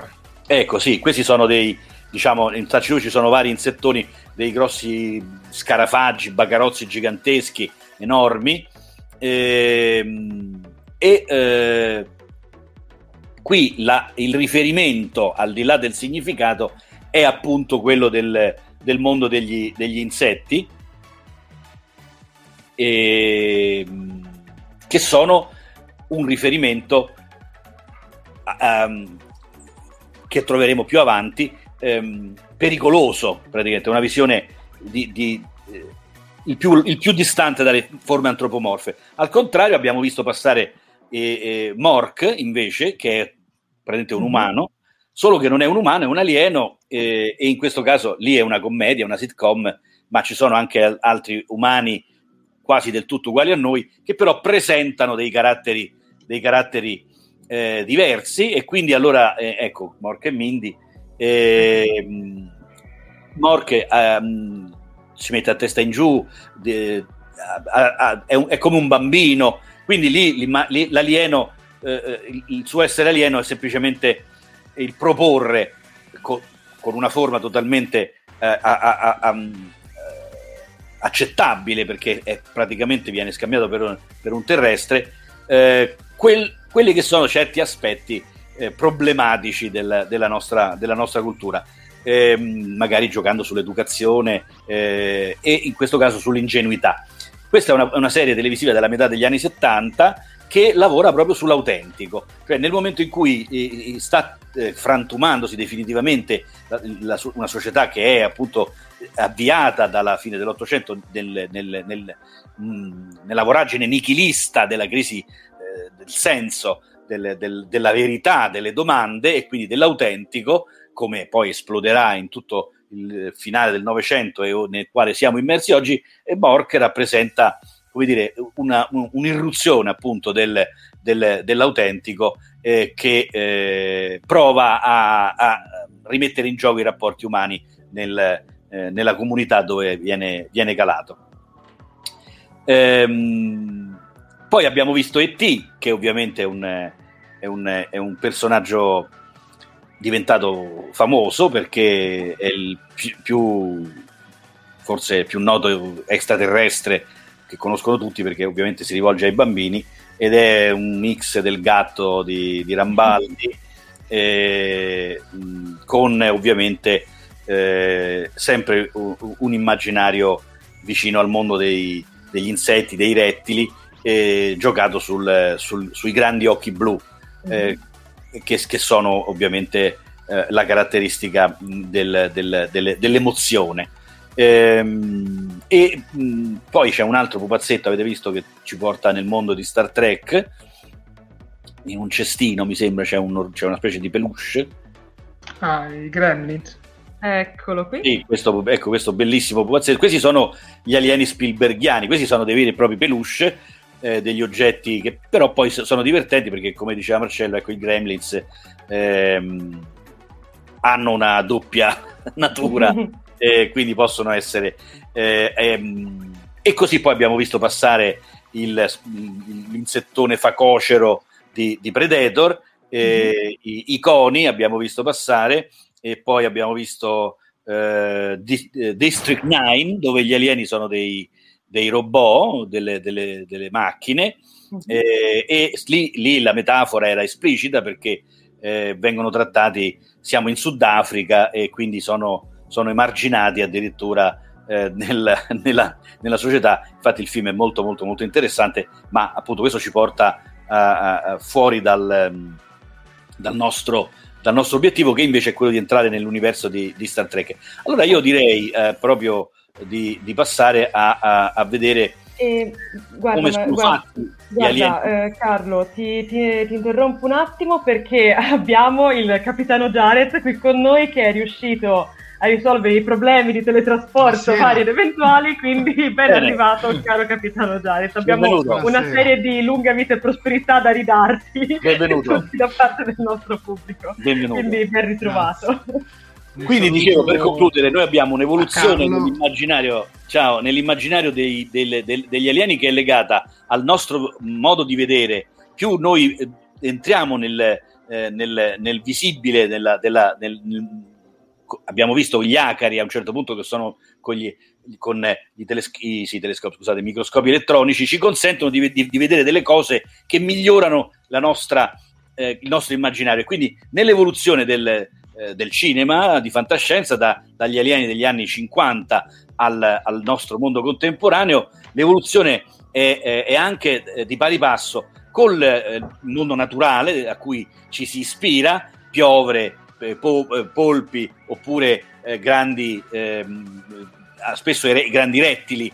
Ecco, sì, questi sono dei, diciamo, in Tacilu ci sono vari insettoni, dei grossi scarafaggi, bagarozzi giganteschi, enormi, ehm, e eh, qui la, il riferimento, al di là del significato, è appunto quello del, del mondo degli, degli insetti, e, che sono un riferimento um, che troveremo più avanti, um, pericoloso praticamente, una visione di, di il, più, il, più, distante dalle forme antropomorfe. Al contrario abbiamo visto passare eh, eh, Mork invece, che è praticamente un mhm. umano, solo che non è un umano, è un alieno eh, e in questo caso lì è una commedia, una sitcom, ma ci sono anche altri umani quasi del tutto uguali a noi, che però presentano dei caratteri, dei caratteri eh, diversi e quindi allora, eh, ecco, Mork e Mindy, eh, Mork ehm, si mette a testa in giù, de, a, a, è, un, è, come un bambino, quindi lì, lì l'alieno, eh, eh, il, suo essere alieno è semplicemente il proporre co, con una forma totalmente eh, a, accettabile perché è, praticamente viene scambiato per un, per un terrestre, eh, quel, quelli che sono certi aspetti eh, problematici del, della, nostra, della, nostra, cultura, eh, magari giocando sull'educazione eh, e in questo caso sull'ingenuità. Questa è una, una, serie televisiva della metà degli anni 70 che lavora proprio sull'autentico, cioè nel momento in cui eh, sta eh, frantumandosi definitivamente la, la, una società che è appunto avviata dalla fine dell'Ottocento nel, nel, nel, mh, mm, nella voragine nichilista della crisi eh, del senso, del, del, della verità, delle domande e quindi dell'autentico, come poi esploderà in tutto il finale del Novecento e nel quale siamo immersi oggi, e Bork rappresenta come dire, una, un'irruzione appunto del, del, dell'autentico eh, che eh, prova a, a, rimettere in gioco i rapporti umani nel, eh, nella comunità dove viene, viene calato. Ehm, poi abbiamo visto E.T., che ovviamente è un, è un, è un personaggio diventato famoso perché è il più, più forse più noto extraterrestre che conoscono tutti perché ovviamente si rivolge ai bambini ed è un mix del gatto di, di Rambaldi eh, con ovviamente eh, sempre un, un, immaginario vicino al mondo dei, degli insetti, dei rettili, eh, giocato sul, sul, sui grandi occhi blu, mm-hmm. Che, che, sono ovviamente eh, la caratteristica del, del, del, dell'emozione. Ehm, e mh, poi c'è un altro pupazzetto, avete visto, che ci porta nel mondo di Star Trek. In un cestino, mi sembra, c'è, un, c'è una specie di peluche. Ah, i Gremlins. Eccolo qui. Sì, questo, ecco questo bellissimo pupazzetto. Questi sono gli alieni Spielbergiani, questi sono dei veri e propri peluche, eh, degli oggetti che però poi sono divertenti perché, come diceva Marcello, ecco, i Gremlins ehm, hanno una doppia natura eh, quindi possono essere... Eh, ehm, e così poi abbiamo visto passare il, l'insettone facocero di, di Predator, mm-hmm. i, i, coni abbiamo visto passare e poi abbiamo visto eh, Di, eh, District 9 dove gli alieni sono dei, dei robot, delle, delle, delle macchine mm-hmm. eh, e lì, lì, la metafora era esplicita perché eh, vengono trattati, siamo in Sudafrica e quindi sono sono emarginati addirittura eh, nel, nella, nella, società. Infatti il film è molto molto molto interessante, ma appunto questo ci porta uh, uh, fuori dal, um, dal, nostro, dal, nostro, obiettivo che invece è quello di entrare nell'universo di, di Star Trek. Allora io direi uh, proprio di, di passare a, a, a vedere E, guarda, guarda, guarda eh, Carlo, ti, ti, ti, interrompo un attimo perché abbiamo il capitano Jared qui con noi che è riuscito a risolvere i problemi di teletrasporto vari ed eventuali, quindi ben Bene. arrivato caro capitano Jared. Abbiamo Benvenuto. una serie di lunga vita e prosperità da ridarti Benvenuto. da parte del nostro pubblico. Benvenuto. Quindi ben ritrovato. Grazie. Quindi dicevo per concludere, noi abbiamo un'evoluzione nell'immaginario, ciao, nell'immaginario dei, del, del, degli alieni che è legata al nostro modo di vedere. Più noi eh, entriamo nel, eh, nel, nel visibile, nella, della, nel, abbiamo visto gli acari a un certo punto che sono con, gli, con i, teles- i, sì, telescopi, scusate, microscopi elettronici, ci consentono di, di, di, vedere delle cose che migliorano nostra, eh, il nostro immaginario. Quindi nell'evoluzione del, eh, del cinema di fantascienza, da, dagli alieni degli anni 50 al, al nostro mondo contemporaneo, l'evoluzione è, è, è anche eh, di pari passo col eh, mondo naturale a cui ci si ispira, piovere, eh, po- polpi oppure grandi, ehm, spesso re- grandi rettili,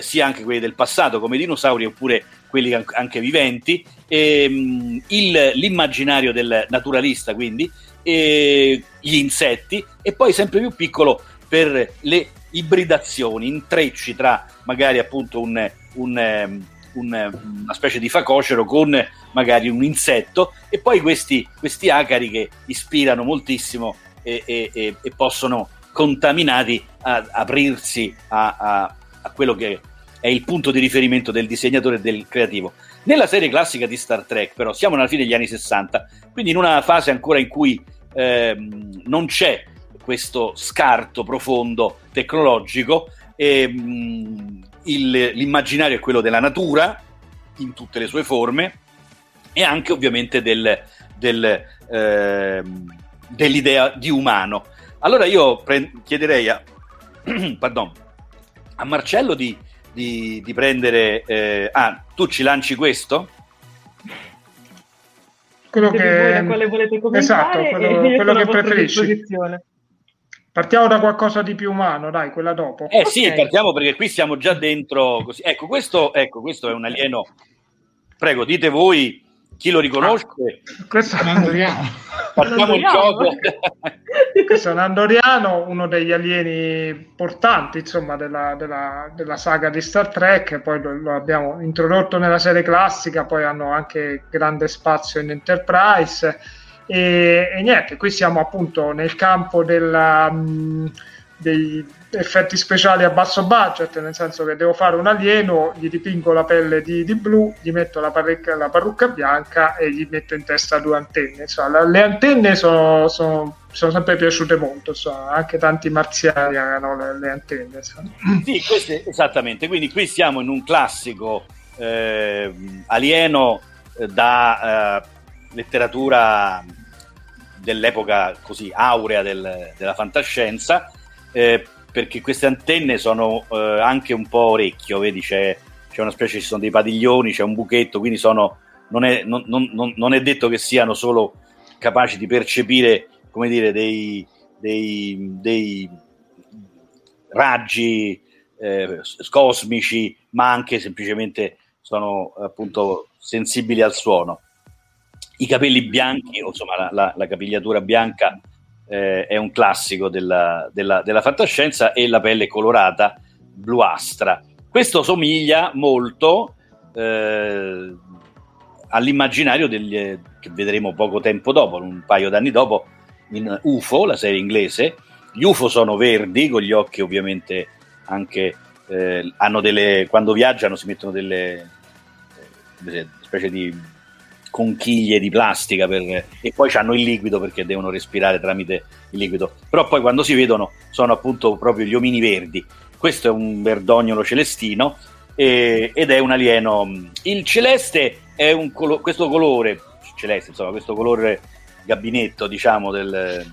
sia anche quelli del passato come dinosauri oppure quelli anche viventi, e, ehm, il, l'immaginario del naturalista quindi e gli insetti e poi sempre più piccolo per le ibridazioni, intrecci tra magari appunto un, un, ehm, un, una specie di facocero con magari un insetto e poi questi, questi acari che ispirano moltissimo e, e, e, possono contaminati a, aprirsi a, a, a quello che è il punto di riferimento del disegnatore e del creativo. Nella serie classica di Star Trek, però, siamo alla fine degli anni 60, quindi in una fase ancora in cui ehm, non c'è questo scarto profondo tecnologico e mh, il, l'immaginario è quello della natura in tutte le sue forme e anche ovviamente del, del, eh, dell'idea di umano. Allora io pre- chiederei a, pardon, a Marcello di, di, di prendere... Eh, ah, tu ci lanci questo? Quello che... quale volete esatto, quello, quello che preferisci. Partiamo da qualcosa di più umano, dai, quella dopo. Eh okay. sì, partiamo perché qui siamo già dentro. Così. Ecco, questo, ecco, questo è un alieno. Prego, dite voi chi lo riconosce? Ah, questo è un andoriano. Facciamo il gioco. questo è un andoriano, uno degli alieni portanti insomma, della, della, della saga di Star Trek. Poi lo, lo, abbiamo introdotto nella serie classica, poi hanno anche grande spazio in Enterprise. E, e niente, qui siamo appunto nel campo della. Mh, dei effetti speciali a basso budget, nel senso che devo fare un alieno, gli dipingo la pelle di, di blu, gli metto la, la parrucca bianca e gli metto in testa due antenne. Insomma, le antenne sono, sono, sono sempre piaciute molto, insomma, anche tanti marziani hanno le, le antenne. Insomma. Sì, queste, esattamente, quindi qui siamo in un classico eh, alieno eh, da eh, letteratura dell'epoca così aurea del, della fantascienza eh, perché queste antenne sono eh, anche un po' orecchio, vedi c'è, c'è, una specie, ci sono dei padiglioni, c'è un buchetto, quindi sono, non, è, non, non, non è detto che siano solo capaci di percepire, come dire, dei, dei, dei raggi eh, cosmici, ma anche semplicemente sono appunto sensibili al suono. I capelli bianchi, insomma la, la, la capigliatura bianca eh, è un classico della, della, della, fantascienza e la pelle colorata bluastra. Questo somiglia molto eh, all'immaginario degli, che vedremo poco tempo dopo, un paio d'anni dopo, in UFO, la serie inglese. Gli UFO sono verdi, con gli occhi ovviamente anche eh, hanno delle quando viaggiano si mettono delle eh, specie di conchiglie di plastica per, e poi hanno il liquido perché devono respirare tramite il liquido. Però poi quando si vedono sono appunto proprio gli omini verdi. Questo è un verdognolo celestino e, ed è un alieno. Il celeste è un colo- questo colore, celeste, insomma, questo colore gabinetto, diciamo, del,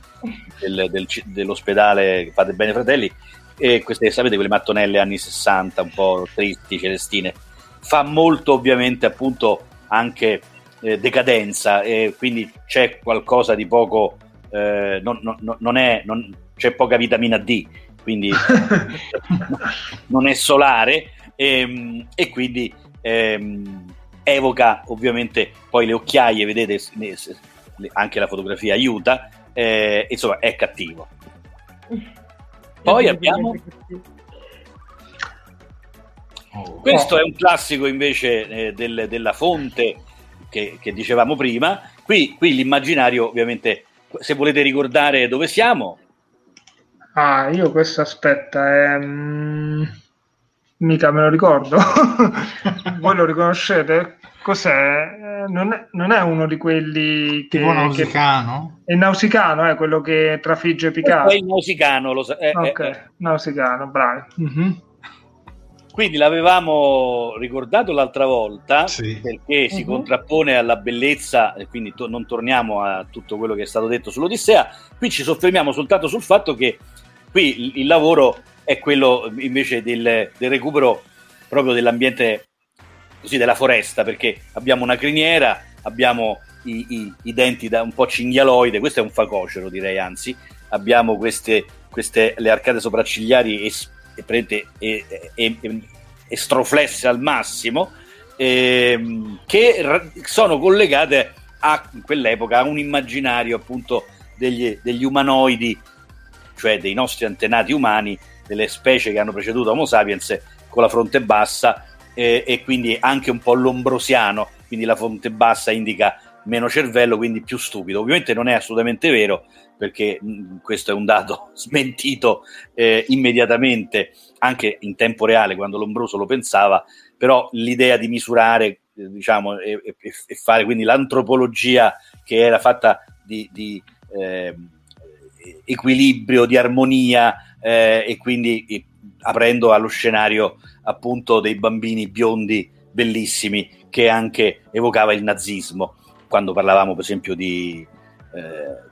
del, del, dell'ospedale Fate Bene Fratelli, e queste, sapete, quelle mattonelle anni 60, un po' tristi, celestine, fa molto ovviamente appunto anche eh, decadenza e quindi c'è qualcosa di poco, eh, non, non, non è, non, c'è poca vitamina D, quindi non è solare, e, ehm, e quindi ehm, evoca ovviamente poi le occhiaie, vedete, anche la fotografia aiuta, eh, insomma è cattivo. Poi abbiamo... Oh. Questo è un classico invece eh, del, della fonte che, che dicevamo prima. Qui, qui, l'immaginario, ovviamente, se volete ricordare dove siamo. Ah, io questo aspetta. Mm, mica me lo ricordo. Voi lo riconoscete? Cos'è? Non è, non è uno di quelli che... Tipo Nausicano? Che, è Nausicano, è quello che trafigge Picasso. È il Nausicano, lo sa. Eh, ok, eh, eh. Nausicano, bravi. Mm-hmm. Quindi l'avevamo ricordato l'altra volta sì. perché si uh-huh. contrappone alla bellezza, e quindi to- non torniamo a tutto quello che è stato detto sull'Odissea. Qui ci soffermiamo soltanto sul fatto che qui il, il lavoro è quello invece del, del recupero proprio dell'ambiente così della foresta, perché abbiamo una criniera, abbiamo i, i, i, denti da un po' cinghialoide, questo è un facocero direi anzi, abbiamo queste, queste le arcate sopraccigliari es, e, e, e, estroflesse al massimo, ehm, che sono collegate a in quell'epoca a un immaginario appunto degli, degli umanoidi, cioè dei nostri antenati umani, delle specie che hanno preceduto Homo sapiens con la fronte bassa eh, e quindi anche un po' lombrosiano, quindi la fonte bassa indica meno cervello, quindi più stupido. Ovviamente non è assolutamente vero, perché mh, questo è un dato smentito eh, immediatamente, anche in tempo reale, quando Lombroso lo pensava, però l'idea di misurare eh, diciamo, e, e, e, fare quindi l'antropologia che era fatta di, di eh, equilibrio, di armonia eh, e quindi aprendo allo scenario appunto dei bambini biondi bellissimi che anche evocava il nazismo quando parlavamo per esempio di,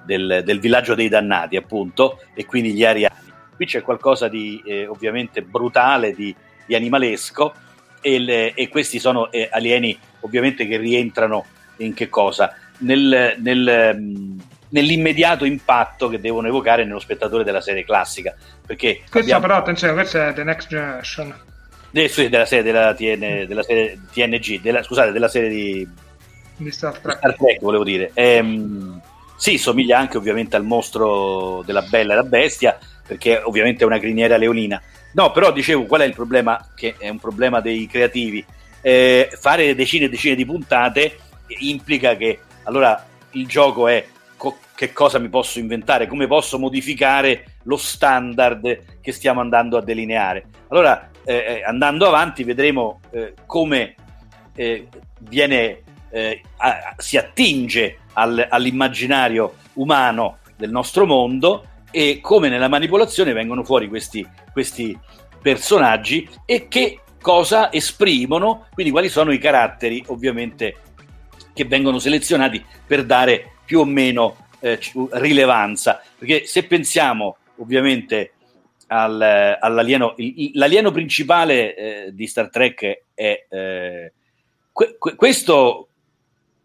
del, del, villaggio dei dannati appunto e quindi gli ariani qui c'è qualcosa di eh, ovviamente brutale di, di animalesco e, le, e, questi sono eh, alieni ovviamente che rientrano in che cosa nel, nel mm, nell'immediato impatto che devono evocare nello spettatore della serie classica. Perché questa abbiamo... però attenzione, questa è The Next Generation. De, sì, della serie della, TN, della serie TNG, della, scusate, della serie di, di Star, Trek. Star Trek, volevo dire. Ehm, sì, somiglia anche ovviamente al mostro della Bella e la Bestia, perché ovviamente è una criniera leonina. No, però dicevo, qual è il problema? Che è un problema dei creativi. Eh, fare decine e decine di puntate implica che allora il gioco è co- che cosa mi posso inventare, come posso modificare lo standard che stiamo andando a delineare. Allora, eh, eh andando avanti, vedremo eh, come eh, viene, eh, a, si attinge al, all'immaginario umano del nostro mondo e come nella manipolazione vengono fuori questi, questi personaggi e che cosa esprimono, quindi quali sono i caratteri ovviamente che vengono selezionati per dare più o meno eh, rilevanza, perché se pensiamo ovviamente al, all'alieno, il, l'alieno principale eh, di Star Trek è eh, que, que, questo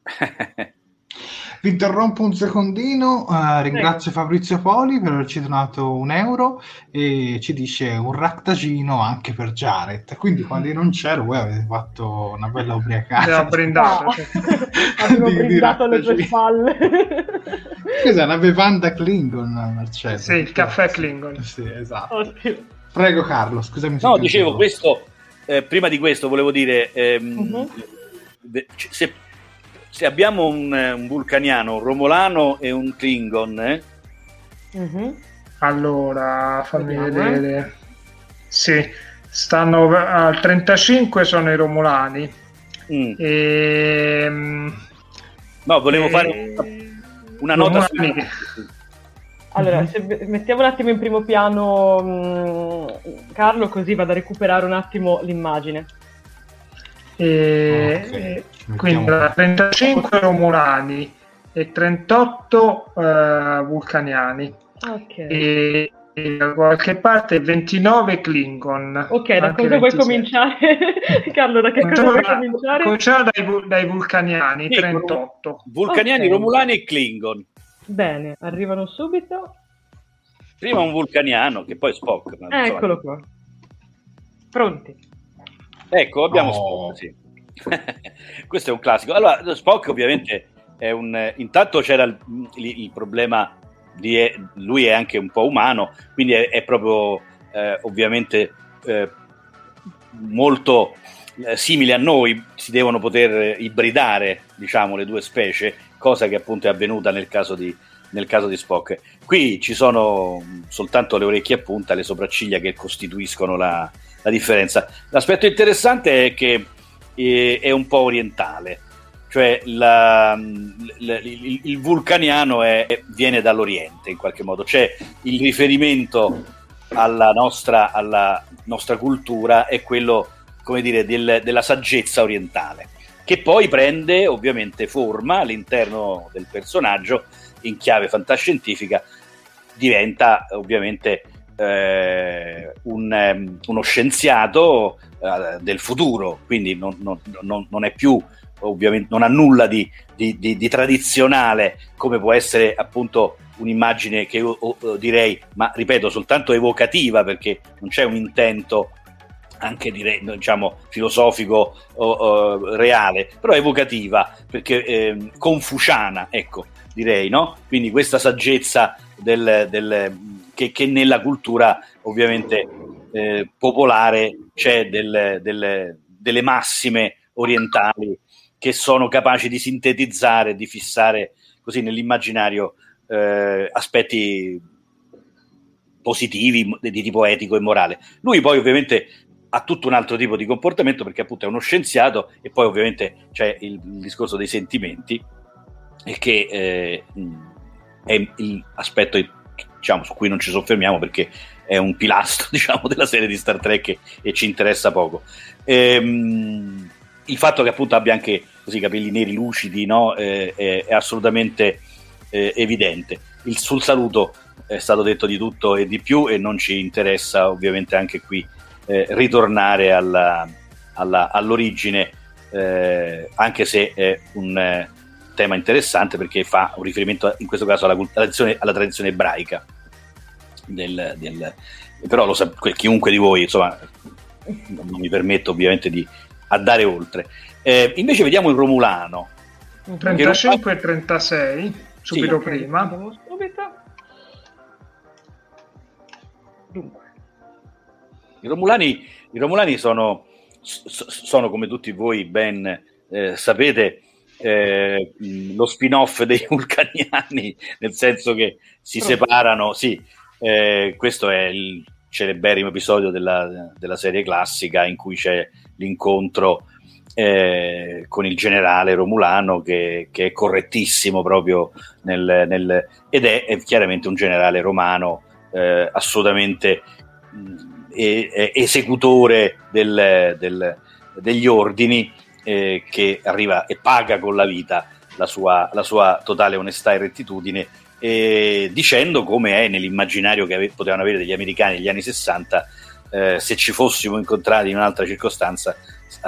Vi interrompo un secondino, uh, ringrazio Prego. Fabrizio Poli per averci donato un euro e ci dice un rattagino anche per Jared. Quindi quando io non c'ero voi avete fatto una bella ubriacata. Abbiamo brindato. No. Abbiamo brindato alle tue spalle. Scusa, una bevanda Klingon, Marcello. Sì, il caffè Klingon. Sì, esatto. Ottimo. Prego Carlo, scusami. No, dicevo, questo, eh, prima di questo volevo dire... Ehm, uh-huh. se se abbiamo un, un, vulcaniano, un romolano e un Klingon, eh? uh-huh. allora fammi Vediamo, eh. vedere. Eh? Sì, stanno al 35 sono i romolani. Mm. E, ehm, no, volevo e... fare una, una nota su... Allora, se mettiamo un attimo in primo piano mh, mm, Carlo, così vado a recuperare un attimo l'immagine. E, okay. Quindi 35 romulani e 38 uh, eh, vulcaniani. Okay. E, e, da qualche parte 29 Klingon. Ok, da cosa 26. vuoi cominciare? Carlo, da che cosa vuoi cominciare? Cominciamo dai, dai vulcaniani, sì, 38. Vulcaniani, okay. romulani e Klingon. Bene, arrivano subito. Prima un vulcaniano, che poi Spock. Eccolo qua. Pronti. Ecco, abbiamo oh. Spock, sì. Questo è un classico. Allora, Spock ovviamente è un... Intanto c'era il, il, il problema di... Lui è anche un po' umano, quindi è, è proprio eh, ovviamente eh, molto eh, simile a noi, si devono poter ibridare, diciamo, le due specie, cosa che appunto è avvenuta nel caso di, nel caso di Spock. Qui ci sono soltanto le orecchie a punta, le sopracciglia che costituiscono la, la differenza. L'aspetto interessante è che eh, è un po' orientale, cioè la, la, il, il, vulcaniano è, viene dall'Oriente in qualche modo, c'è il riferimento alla nostra, alla nostra cultura è quello come dire, del, della saggezza orientale, che poi prende ovviamente forma all'interno del personaggio in chiave fantascientifica, diventa ovviamente eh, un, um, uno scienziato uh, del futuro, quindi non, non, non, è più ovviamente non ha nulla di, di, di, di, tradizionale come può essere appunto un'immagine che io direi, ma ripeto, soltanto evocativa perché non c'è un intento anche direi, diciamo, filosofico o, o, reale, però evocativa, perché eh, confuciana, ecco, direi, no? Quindi questa saggezza del, del, che, che, nella cultura ovviamente eh, popolare c'è del, delle massime orientali che sono capaci di sintetizzare, di fissare così nell'immaginario eh, aspetti positivi di tipo etico e morale. Lui poi ovviamente ha tutto un altro tipo di comportamento perché appunto è uno scienziato e poi ovviamente c'è il, il discorso dei sentimenti che eh, è l'aspetto diciamo, su cui non ci soffermiamo perché è un pilastro diciamo, della serie di Star Trek e, e ci interessa poco. Ehm, il fatto che appunto abbia anche così capelli neri lucidi no? eh, è, è, assolutamente eh, evidente. Il, sul saluto è stato detto di tutto e di più e non ci interessa ovviamente anche qui eh, ritornare alla, alla, all'origine, eh, anche se è un eh, tema interessante perché fa un riferimento in questo caso alla, tradizione, alla tradizione ebraica. Del, del, però lo sa, chiunque di voi, insomma, non mi permetto ovviamente di andare oltre. Eh, invece vediamo il Romulano. 35 e 36, subito sì. prima. Subito. Dunque. I Romulani, i Romulani sono, sono, come tutti voi ben eh, sapete, eh, lo spin-off dei vulcaniani, nel senso che si separano, sì, eh, questo è il celeberrimo episodio della, della, serie classica in cui c'è l'incontro eh, con il generale Romulano che, che è correttissimo proprio nel, nel, ed è, è, chiaramente un generale romano eh, assolutamente mh, esecutore del, del, degli ordini eh, che arriva e paga con la vita la sua, la sua totale onestà e rettitudine, eh, dicendo come è nell'immaginario che ave- potevano avere degli americani negli anni 60, eh, se ci fossimo incontrati in un'altra circostanza,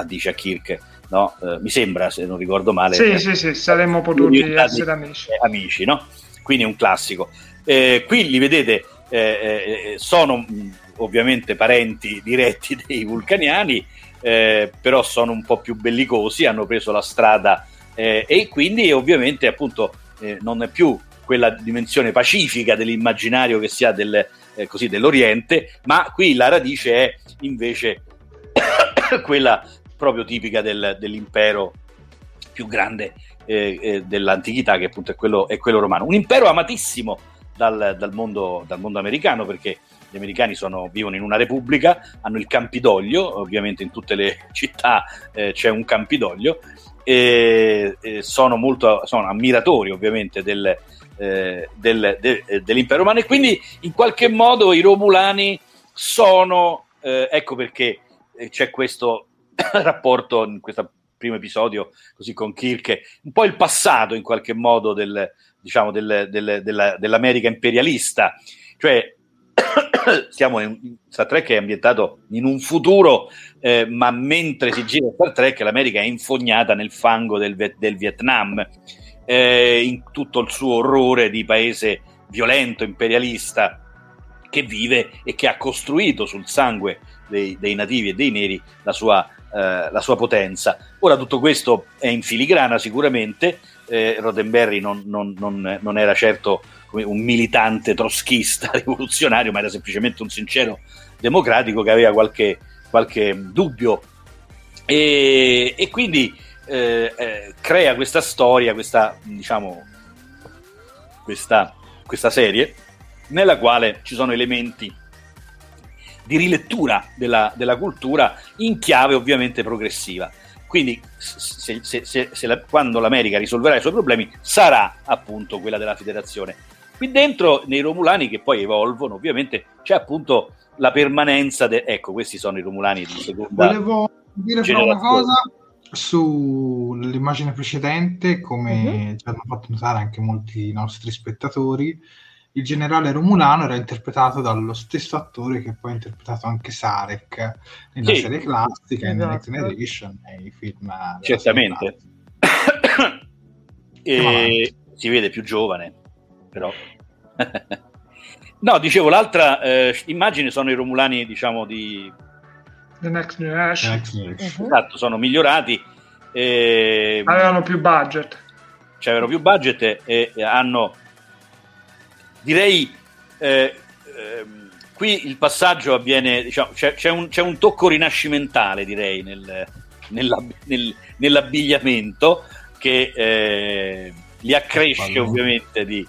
dice a Kirk, no? Eh, mi sembra, se non ricordo male. Sì, eh, sì, sì, saremmo potuti essere amici. Amici, no? Quindi è un classico. Eh, qui li vedete, sono ovviamente parenti diretti dei vulcaniani, eh, però sono un po' più bellicosi, hanno preso la strada eh, e quindi ovviamente appunto eh, non è più quella dimensione pacifica dell'immaginario che si ha del, eh, così, dell'Oriente, ma qui la radice è invece quella proprio tipica del, dell'impero più grande eh, eh, dell'antichità, che appunto è quello, è quello, romano. Un impero amatissimo dal, dal, mondo, dal mondo americano perché gli americani sono, vivono in una repubblica, hanno il Campidoglio, ovviamente in tutte le città eh, c'è un Campidoglio, e, e sono molto sono ammiratori ovviamente del, eh, del, de, eh, dell'impero romano. E quindi in qualche modo i romulani sono, eh, ecco perché eh, c'è questo rapporto in questo primo episodio così con Kirk, un po' il passato in qualche modo del, diciamo, del, del, della, dell'America imperialista, cioè stiamo in Star Trek è ambientato in un futuro, eh, ma mentre si gira Star Trek l'America è infognata nel fango del, del Vietnam, eh, in tutto il suo orrore di paese violento, imperialista, che vive e che ha costruito sul sangue dei, dei nativi e dei neri la sua, eh, la sua, potenza. Ora tutto questo è in filigrana sicuramente, eh, Roddenberry non, non, non, non, era certo un militante trotschista rivoluzionario, ma era semplicemente un sincero democratico che aveva qualche, qualche dubbio e, e quindi eh, eh, crea questa storia, questa, diciamo, questa, questa serie nella quale ci sono elementi di rilettura della, della cultura in chiave ovviamente progressiva. Quindi se, se, se, la, quando l'America risolverà i suoi problemi sarà appunto quella della federazione. Qui dentro, nei Romulani che poi evolvono, ovviamente c'è appunto la permanenza. De- ecco, questi sono i Romulani di seconda. Volevo dire però una cosa sull'immagine precedente, come mm-hmm. ci hanno fatto notare anche molti nostri spettatori il generale Romulano era interpretato dallo stesso attore che poi ha interpretato anche Sarek nella sì. serie classica e esatto. nella Edition nei film. Certamente. e si vede più giovane, però. no, dicevo, l'altra eh, immagine sono i Romulani, diciamo, di... The Next Generation. Uh-huh. Esatto, sono migliorati. E... Avevano più budget. Cioè, avevano più budget e, e hanno direi eh, eh, qui il passaggio avviene, diciamo, c'è, c'è, un, c'è, un, tocco rinascimentale direi nel, nella, nel, nell'abbigliamento che eh, li accresce ovviamente di,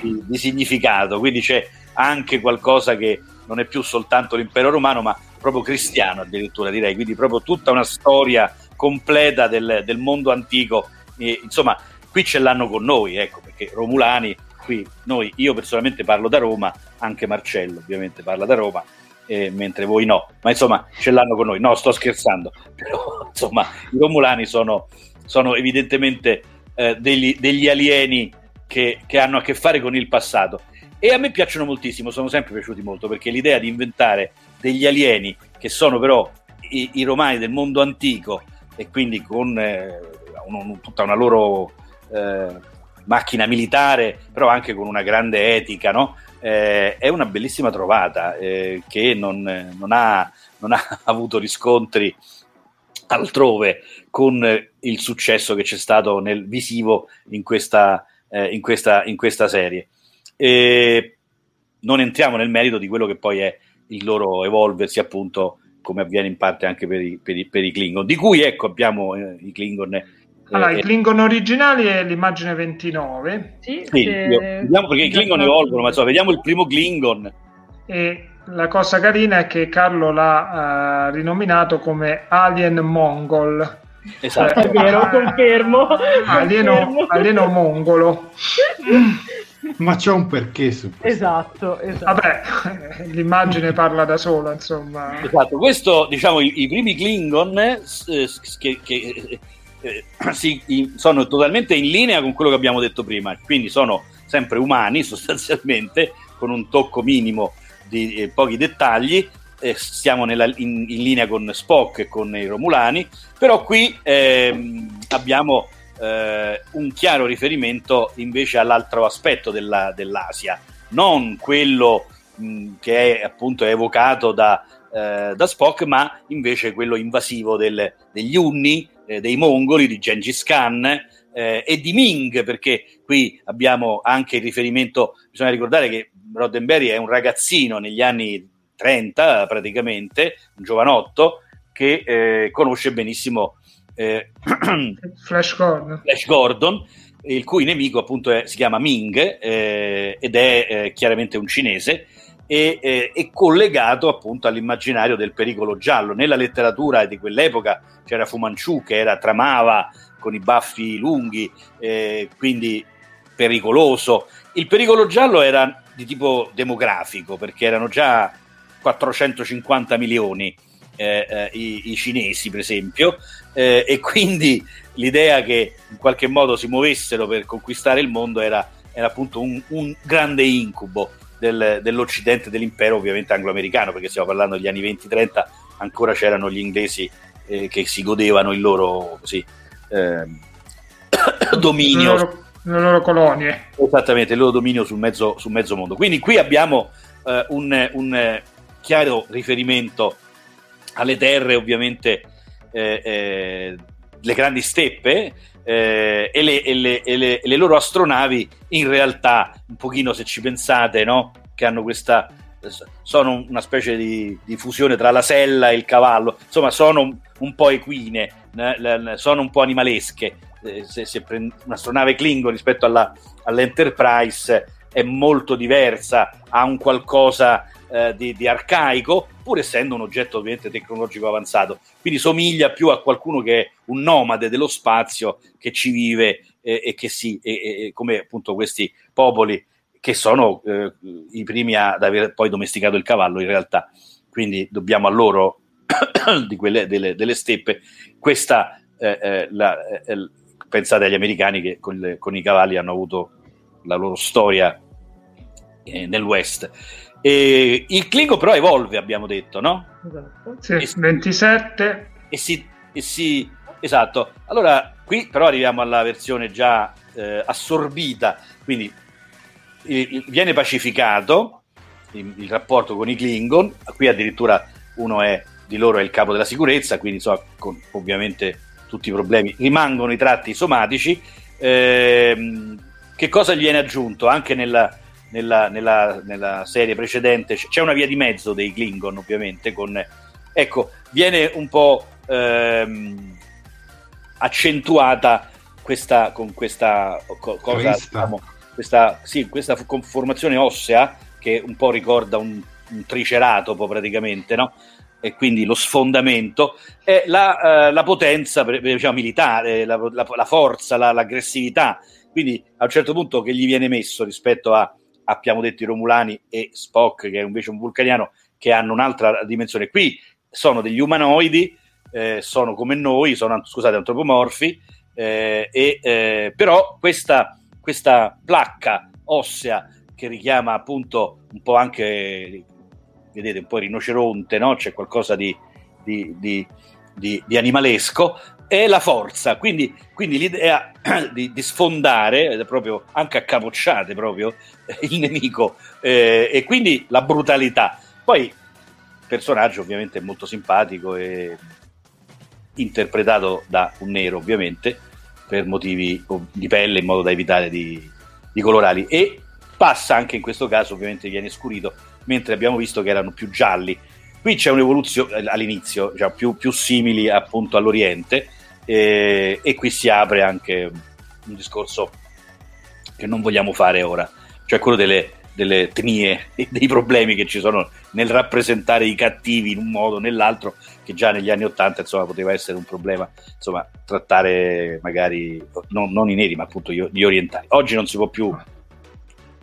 di, di, significato, quindi c'è anche qualcosa che non è più soltanto l'impero romano ma proprio cristiano addirittura direi, quindi proprio tutta una storia completa del, del mondo antico, e, insomma qui ce l'hanno con noi, ecco, perché Romulani qui. Noi, io personalmente parlo da Roma, anche Marcello ovviamente parla da Roma, eh, mentre voi no, ma insomma ce l'hanno con noi, no sto scherzando, però insomma i Romulani sono, sono evidentemente eh, degli, degli, alieni che, che hanno a che fare con il passato. E a me piacciono moltissimo, sono sempre piaciuti molto perché l'idea di inventare degli alieni che sono però i, i romani del mondo antico e quindi con eh, un, tutta una loro eh, macchina militare, però anche con una grande etica, no? eh, è una bellissima trovata eh, che non, non, ha, non, ha, avuto riscontri altrove con il successo che c'è stato nel visivo in questa, eh, in questa, in questa serie. E non entriamo nel merito di quello che poi è il loro evolversi, appunto, come avviene in parte anche per i, per i, per i Klingon, di cui ecco abbiamo eh, i Klingon allora, eh, i Klingon originali è l'immagine 29. Sì, sì se... io, vediamo perché i Klingon evolvono, ma insomma, vediamo il primo Klingon. E la cosa carina è che Carlo l'ha uh, rinominato come Alien Mongol. Esatto, è vero, confermo. Alieno, confermo. alieno mongolo. Ma c'è un perché su questo. Esatto, esatto. Vabbè, l'immagine parla da sola, insomma. Esatto, questo, diciamo, i, i primi Klingon eh, che, che eh, si, sono totalmente in linea con quello che abbiamo detto prima, quindi sono sempre umani sostanzialmente, con un tocco minimo di eh, pochi dettagli, eh, siamo nella, in, in, linea con Spock e con i Romulani, però qui ehm, abbiamo eh, un chiaro riferimento invece all'altro aspetto della, dell'Asia, non quello che è appunto evocato da, eh, da Spock, ma invece quello invasivo del, degli Unni, eh, dei mongoli, di Gengis Khan eh, e di Ming, perché qui abbiamo anche il riferimento, bisogna ricordare che Roddenberry è un ragazzino negli anni 30 praticamente, un giovanotto, che eh, conosce benissimo eh, Flash Gordon. Flash Gordon il cui nemico appunto è, si chiama Ming eh, ed è eh, chiaramente un cinese e, eh, è collegato appunto all'immaginario del pericolo giallo. Nella letteratura di quell'epoca c'era Fu Manchu che era, tramava con i baffi lunghi, eh, quindi pericoloso. Il pericolo giallo era di tipo demografico perché erano già 450 milioni eh, eh, i, i, cinesi, per esempio, eh, e quindi l'idea che in qualche modo si muovessero per conquistare il mondo era, era appunto un, un grande incubo del, dell'Occidente dell'impero ovviamente anglo-americano, perché stiamo parlando degli anni 20-30, ancora c'erano gli inglesi eh, che si godevano il loro così, eh, dominio. Le loro, le loro, colonie. Esattamente, il loro dominio sul mezzo, sul mezzo mondo. Quindi qui abbiamo eh, un, un, chiaro riferimento alle terre ovviamente eh, eh, le grandi steppe eh, e, le, e, le, e, le, e, le, loro astronavi in realtà un pochino se ci pensate no? che hanno questa sono una specie di, di, fusione tra la sella e il cavallo insomma sono un, un po' equine sono un po' animalesche eh, se, se un'astronave Klingon rispetto alla, all'Enterprise è molto diversa ha un qualcosa eh, di, di, arcaico, pur essendo un oggetto ovviamente tecnologico avanzato. Quindi somiglia più a qualcuno che è un nomade dello spazio che ci vive eh, e che si, e, e, come appunto questi popoli che sono eh, i primi ad aver poi domesticato il cavallo in realtà. Quindi dobbiamo a loro di quelle, delle, delle steppe questa eh, eh, la, eh, pensate agli americani che con, le, con, i cavalli hanno avuto la loro storia nel West e il Klingon però evolve, abbiamo detto, no? Esatto. Sì, e, 27. E si, e si, esatto. Allora, qui però arriviamo alla versione già eh, assorbita, quindi il, il, viene pacificato il, il, rapporto con i Klingon, qui addirittura uno è di loro è il capo della sicurezza, quindi insomma, con ovviamente tutti i problemi, rimangono i tratti somatici. Eh, che cosa gli viene aggiunto anche nella, nella, nella, nella, serie precedente. C'è una via di mezzo dei Klingon ovviamente con, ecco viene un po' ehm, accentuata questa con questa co- cosa diciamo, questa, sì, questa conformazione ossea che un po' ricorda un, un triceratopo praticamente no? e quindi lo sfondamento è la, eh, la potenza diciamo, militare la, la, la forza la, l'aggressività. Quindi a un certo punto che gli viene messo rispetto a abbiamo detto i Romulani e Spock, che è invece un vulcaniano, che hanno un'altra dimensione. Qui sono degli umanoidi, eh, sono come noi, sono scusate, antropomorfi, eh, e, eh, però questa, questa placca ossea che richiama appunto un po' anche, vedete, un po' rinoceronte, no? c'è qualcosa di, di, di, di animalesco, è la forza, quindi, quindi l'idea di, di, sfondare proprio anche a capocciate proprio il nemico eh, e quindi la brutalità. Poi il personaggio ovviamente è molto simpatico e interpretato da un nero ovviamente per motivi di pelle in modo da evitare di, di colorarli e passa anche in questo caso ovviamente viene scurito mentre abbiamo visto che erano più gialli qui c'è un'evoluzione all'inizio cioè più, più simili appunto all'Oriente e, e qui si apre anche un discorso che non vogliamo fare ora, cioè quello delle, delle etnie e dei problemi che ci sono nel rappresentare i cattivi in un modo o nell'altro, che già negli anni Ottanta insomma poteva essere un problema, insomma trattare magari non, non i neri ma appunto gli, orientali. Oggi non si può più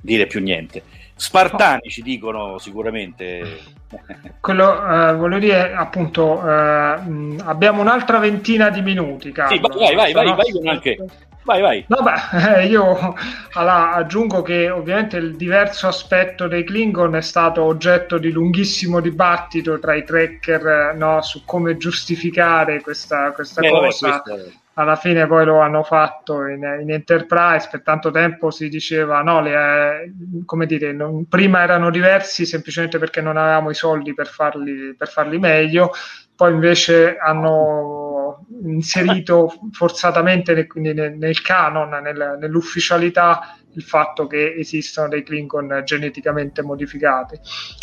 dire più niente. Spartani ci dicono sicuramente. Quello eh, voglio dire, appunto, eh, abbiamo un'altra ventina di minuti. Carlo. Sì, vai, vai, vai, vai, vai anche. Vai, vai. Vabbè, eh, io allora, aggiungo che ovviamente il diverso aspetto dei Klingon è stato oggetto di lunghissimo dibattito tra i tracker no, su come giustificare questa, questa cosa. Vabbè, alla fine poi lo hanno fatto in, in Enterprise, per tanto tempo si diceva no, le, come dire, non, prima erano diversi semplicemente perché non avevamo i soldi per farli, per farli meglio, poi invece hanno inserito forzatamente nel, nel, nel canon, nel, nell'ufficialità il fatto che esistono dei Klingon geneticamente modificati.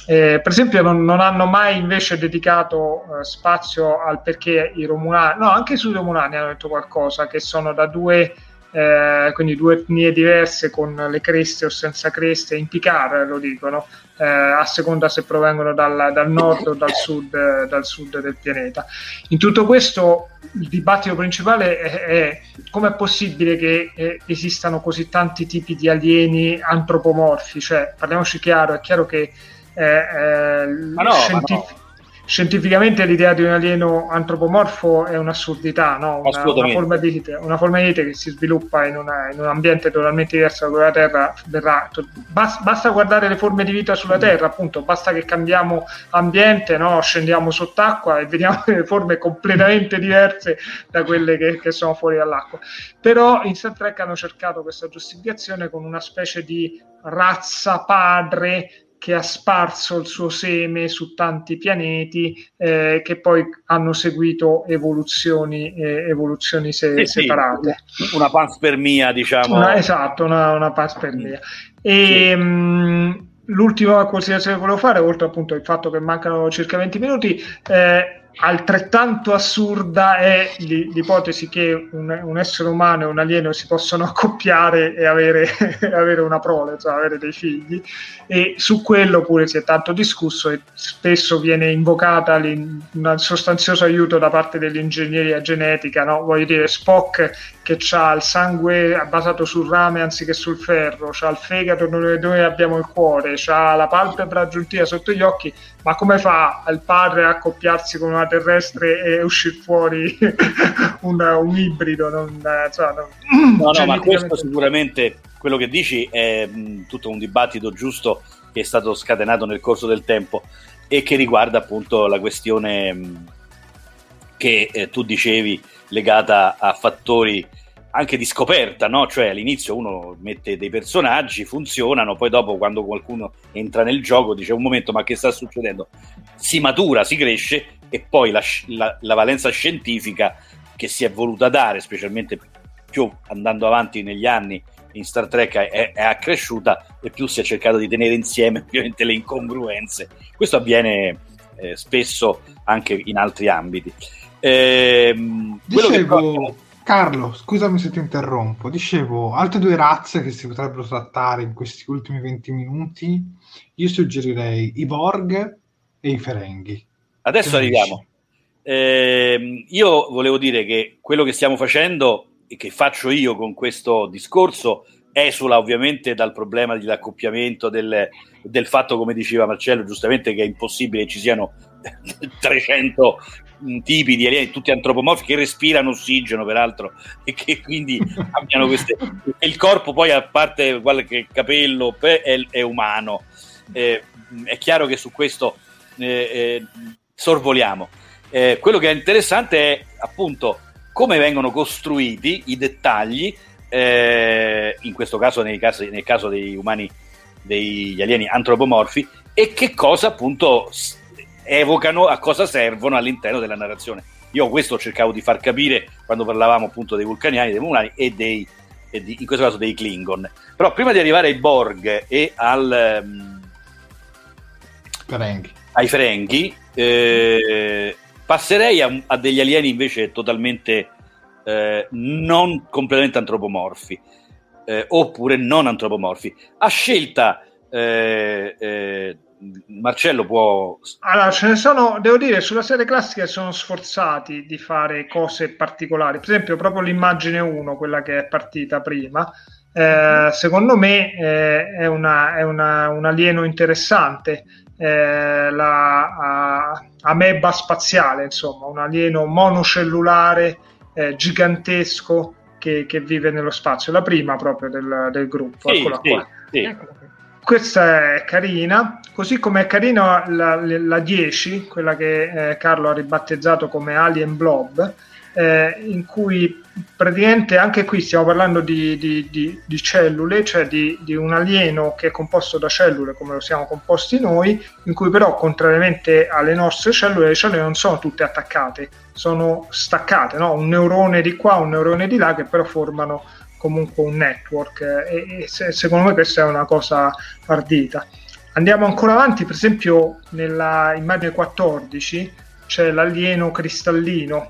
Eh, per esempio, non, non, hanno mai invece dedicato eh, spazio al perché i Romulani, no, anche sui Romulani hanno detto qualcosa, che sono da due eh, quindi due etnie diverse con le creste o senza creste, in Picard lo dicono, eh, a seconda se provengono dal, dal nord o dal sud, eh, dal sud, del pianeta. In tutto questo il dibattito principale è, è come è possibile che eh, esistano così tanti tipi di alieni antropomorfi, cioè parliamoci chiaro, è chiaro che eh, eh, no, scientifici scientificamente l'idea di un alieno antropomorfo è un'assurdità, no? una, una, forma di vita, una, forma di vita, che si sviluppa in, una, in, un ambiente totalmente diverso da quello della Terra. Verrà, basta, basta, guardare le forme di vita sulla Terra, appunto, basta che cambiamo ambiente, no? scendiamo sott'acqua e vediamo delle forme completamente diverse da quelle che, che sono fuori dall'acqua. Però in Star Trek hanno cercato questa giustificazione con una specie di razza padre che ha sparso il suo seme su tanti pianeti eh, che poi hanno seguito evoluzioni, eh, evoluzioni se- sì, separate. Sì. Una panspermia, diciamo. Una, esatto, una, una panspermia. E, sì. mh, l'ultima considerazione che volevo fare, oltre appunto al fatto che mancano circa 20 minuti, eh, altrettanto assurda è l'ipotesi che un, un, essere umano e un alieno si possano accoppiare e avere, avere una prole, cioè avere dei figli, e su quello pure si è tanto discusso e spesso viene invocata un sostanzioso aiuto da parte dell'ingegneria genetica, no? voglio dire Spock che ha il sangue basato sul rame anziché sul ferro, ha il fegato dove noi abbiamo il cuore, ha la palpebra aggiuntiva sotto gli occhi, ma come fa il padre a accoppiarsi con una terrestre e uscire fuori un, un, ibrido? Non, cioè, non, no, no, ma questo sicuramente quello che dici è mh, tutto un dibattito giusto che è stato scatenato nel corso del tempo e che riguarda appunto la questione mh, che eh, tu dicevi legata a fattori anche di scoperta, no? Cioè all'inizio uno mette dei personaggi, funzionano, poi dopo quando qualcuno entra nel gioco dice un momento ma che sta succedendo? Si matura, si cresce e poi la, la, la valenza scientifica che si è voluta dare, specialmente più andando avanti negli anni in Star Trek è, è accresciuta e più si è cercato di tenere insieme ovviamente le incongruenze. Questo avviene eh, spesso anche in altri ambiti. Eh, Dicevo. Carlo, scusami se ti interrompo. Dicevo, altre due razze che si potrebbero trattare in questi ultimi 20 minuti, io suggerirei i Borg e i Ferenghi. Adesso che arriviamo. Eh, io volevo dire che quello che stiamo facendo e che faccio io con questo discorso esula ovviamente dal problema dell'accoppiamento, del, del fatto, come diceva Marcello, giustamente che è impossibile che ci siano 300 mm, tipi di alieni, tutti antropomorfi che respirano ossigeno peraltro e che quindi abbiano queste il corpo poi a parte qualche capello è, è umano. Eh, è chiaro che su questo eh, eh, sorvoliamo. Eh, quello che è interessante è appunto come vengono costruiti i dettagli eh, in questo caso casi, nel caso dei umani degli alieni antropomorfi e che cosa appunto evocano, a cosa servono all'interno della narrazione. Io questo cercavo di far capire quando parlavamo appunto dei vulcaniani, dei mulani e dei, e di, in questo caso dei Klingon. Però prima di arrivare ai Borg e al, um, Ferenghi. ai Ferenghi, eh, passerei a, a, degli alieni invece totalmente eh, non completamente antropomorfi, eh, oppure non antropomorfi. A scelta eh, eh, Marcello può... Allora, ce ne sono, devo dire, sulla serie classica sono sforzati di fare cose particolari. Per esempio, proprio l'immagine 1, quella che è partita prima, eh, secondo me eh, è, una, è una, un alieno interessante. Eh, la ameba spaziale, insomma, un alieno monocellulare eh, gigantesco che, che, vive nello spazio. La prima proprio del, del gruppo. Sì, Eccola sì, qua. Sì questa è carina, così come è carina la, la 10, quella che eh, Carlo ha ribattezzato come Alien Blob, eh, in cui praticamente anche qui stiamo parlando di, di, di, di cellule, cioè di, un alieno che è composto da cellule come lo siamo composti noi, in cui però contrariamente alle nostre cellule, le cellule non sono tutte attaccate, sono staccate, no? un neurone di qua, un neurone di là che però formano comunque un network e, e se, secondo me questa è una cosa ardita. Andiamo ancora avanti, per esempio nella immagine 14 c'è l'alieno cristallino,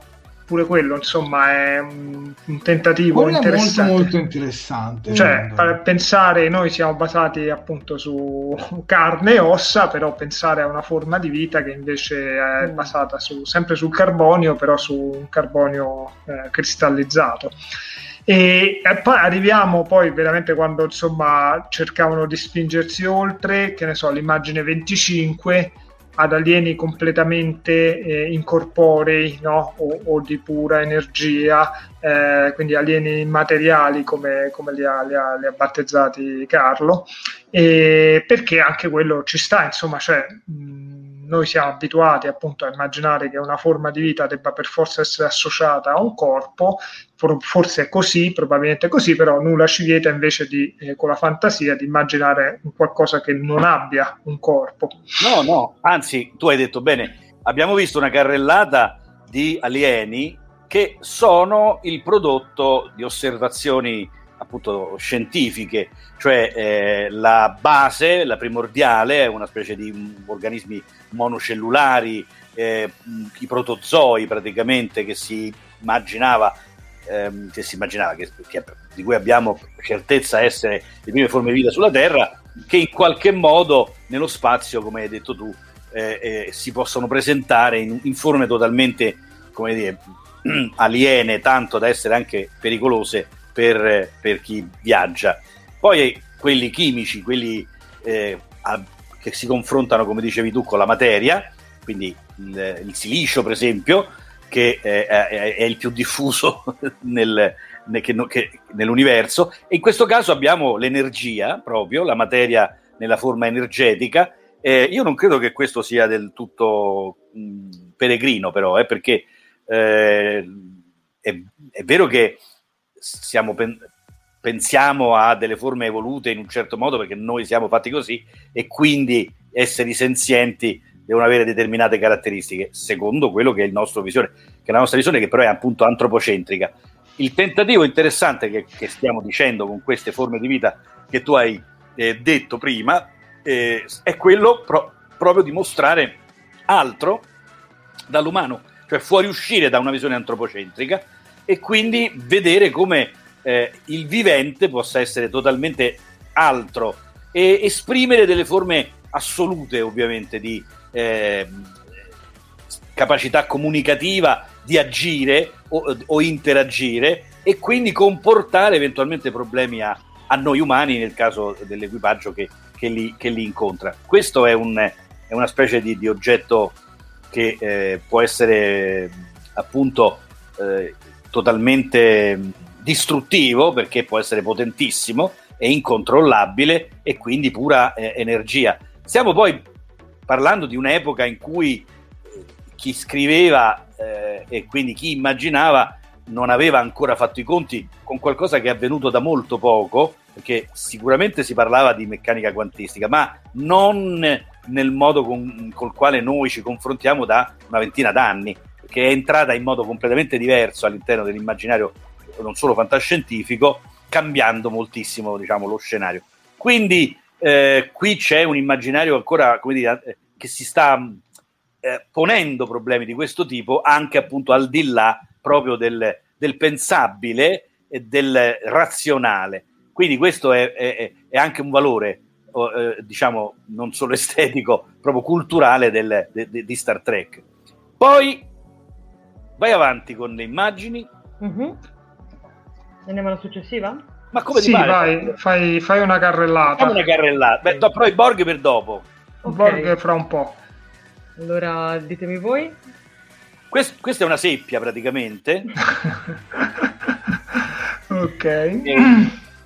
pure quello insomma è un, un tentativo quello interessante. È molto, molto interessante. Cioè, per pensare, noi siamo basati appunto su carne e ossa, però pensare a una forma di vita che invece è mm. basata su, sempre sul carbonio, però su un carbonio eh, cristallizzato. E, e, poi arriviamo poi veramente quando insomma cercavano di spingersi oltre, che ne so, l'immagine 25 ad alieni completamente eh, incorporei no? o, o, di pura energia, eh, quindi alieni immateriali come, come li, ha, li, ha, li, ha, battezzati Carlo, e perché anche quello ci sta, insomma, cioè, mh, noi siamo abituati appunto a immaginare che una forma di vita debba per forza essere associata a un corpo, forse è così, probabilmente è così, però nulla ci vieta invece di, eh, con la fantasia di immaginare qualcosa che non abbia un corpo. No, no, anzi, tu hai detto bene, abbiamo visto una carrellata di alieni che sono il prodotto di osservazioni appunto scientifiche, cioè eh, la base, la primordiale, una specie di organismi monocellulari, eh, i protozoi praticamente che si immaginava, ehm, che si immaginava che, che, di cui abbiamo certezza essere le prime forme di vita sulla Terra, che in qualche modo nello spazio, come hai detto tu, eh, eh si possono presentare in, in forme totalmente, come dire, aliene, tanto da essere anche pericolose per, per chi viaggia. Poi quelli chimici, quelli eh, a, che si confrontano, come dicevi tu, con la materia, quindi il, il silicio, per esempio, che è, è, è il più diffuso nel, nel, che, che, nell'universo. E in questo caso abbiamo l'energia, proprio la materia nella forma energetica. Eh, io non credo che questo sia del tutto mh, peregrino, però, eh, perché eh, è, è, vero che siamo pen- pensiamo a delle forme evolute in un certo modo perché noi siamo fatti così e quindi esseri senzienti devono avere determinate caratteristiche, secondo quello che è, il nostro visione, che è la nostra visione che però è appunto antropocentrica. Il tentativo interessante che, che stiamo dicendo con queste forme di vita che tu hai eh, detto prima eh, è quello pro- proprio di mostrare altro dall'umano, cioè fuoriuscire da una visione antropocentrica e quindi vedere come eh, il vivente possa essere totalmente altro e esprimere delle forme assolute ovviamente di eh, capacità comunicativa di agire o, o, interagire e quindi comportare eventualmente problemi a, a noi umani nel caso dell'equipaggio che, che, li, che li, incontra. Questo è, un, è una specie di, di oggetto che eh, può essere appunto eh, totalmente distruttivo perché può essere potentissimo e incontrollabile e quindi pura eh, energia. Stiamo poi parlando di un'epoca in cui chi scriveva eh, e quindi chi immaginava non aveva ancora fatto i conti con qualcosa che è avvenuto da molto poco, perché sicuramente si parlava di meccanica quantistica, ma non nel modo con, col quale noi ci confrontiamo da una ventina d'anni che è entrata in modo completamente diverso all'interno dell'immaginario non solo fantascientifico, cambiando moltissimo diciamo, lo scenario. Quindi eh, qui c'è un immaginario ancora dire, eh, che si sta eh, ponendo problemi di questo tipo anche appunto al di là proprio del, del pensabile e del razionale. Quindi questo è, è, è anche un valore, eh, diciamo, non solo estetico, proprio culturale del, de, de, di Star Trek. Poi Vai avanti con le immagini. Mm-hmm. Andiamo alla successiva? Ma come sì, vai, fai, fai, una carrellata. Fai una carrellata. Beh, do, però i Borg per dopo. Okay. Borg fra un po'. Allora, ditemi voi. Quest, questa è una seppia praticamente. ok. È,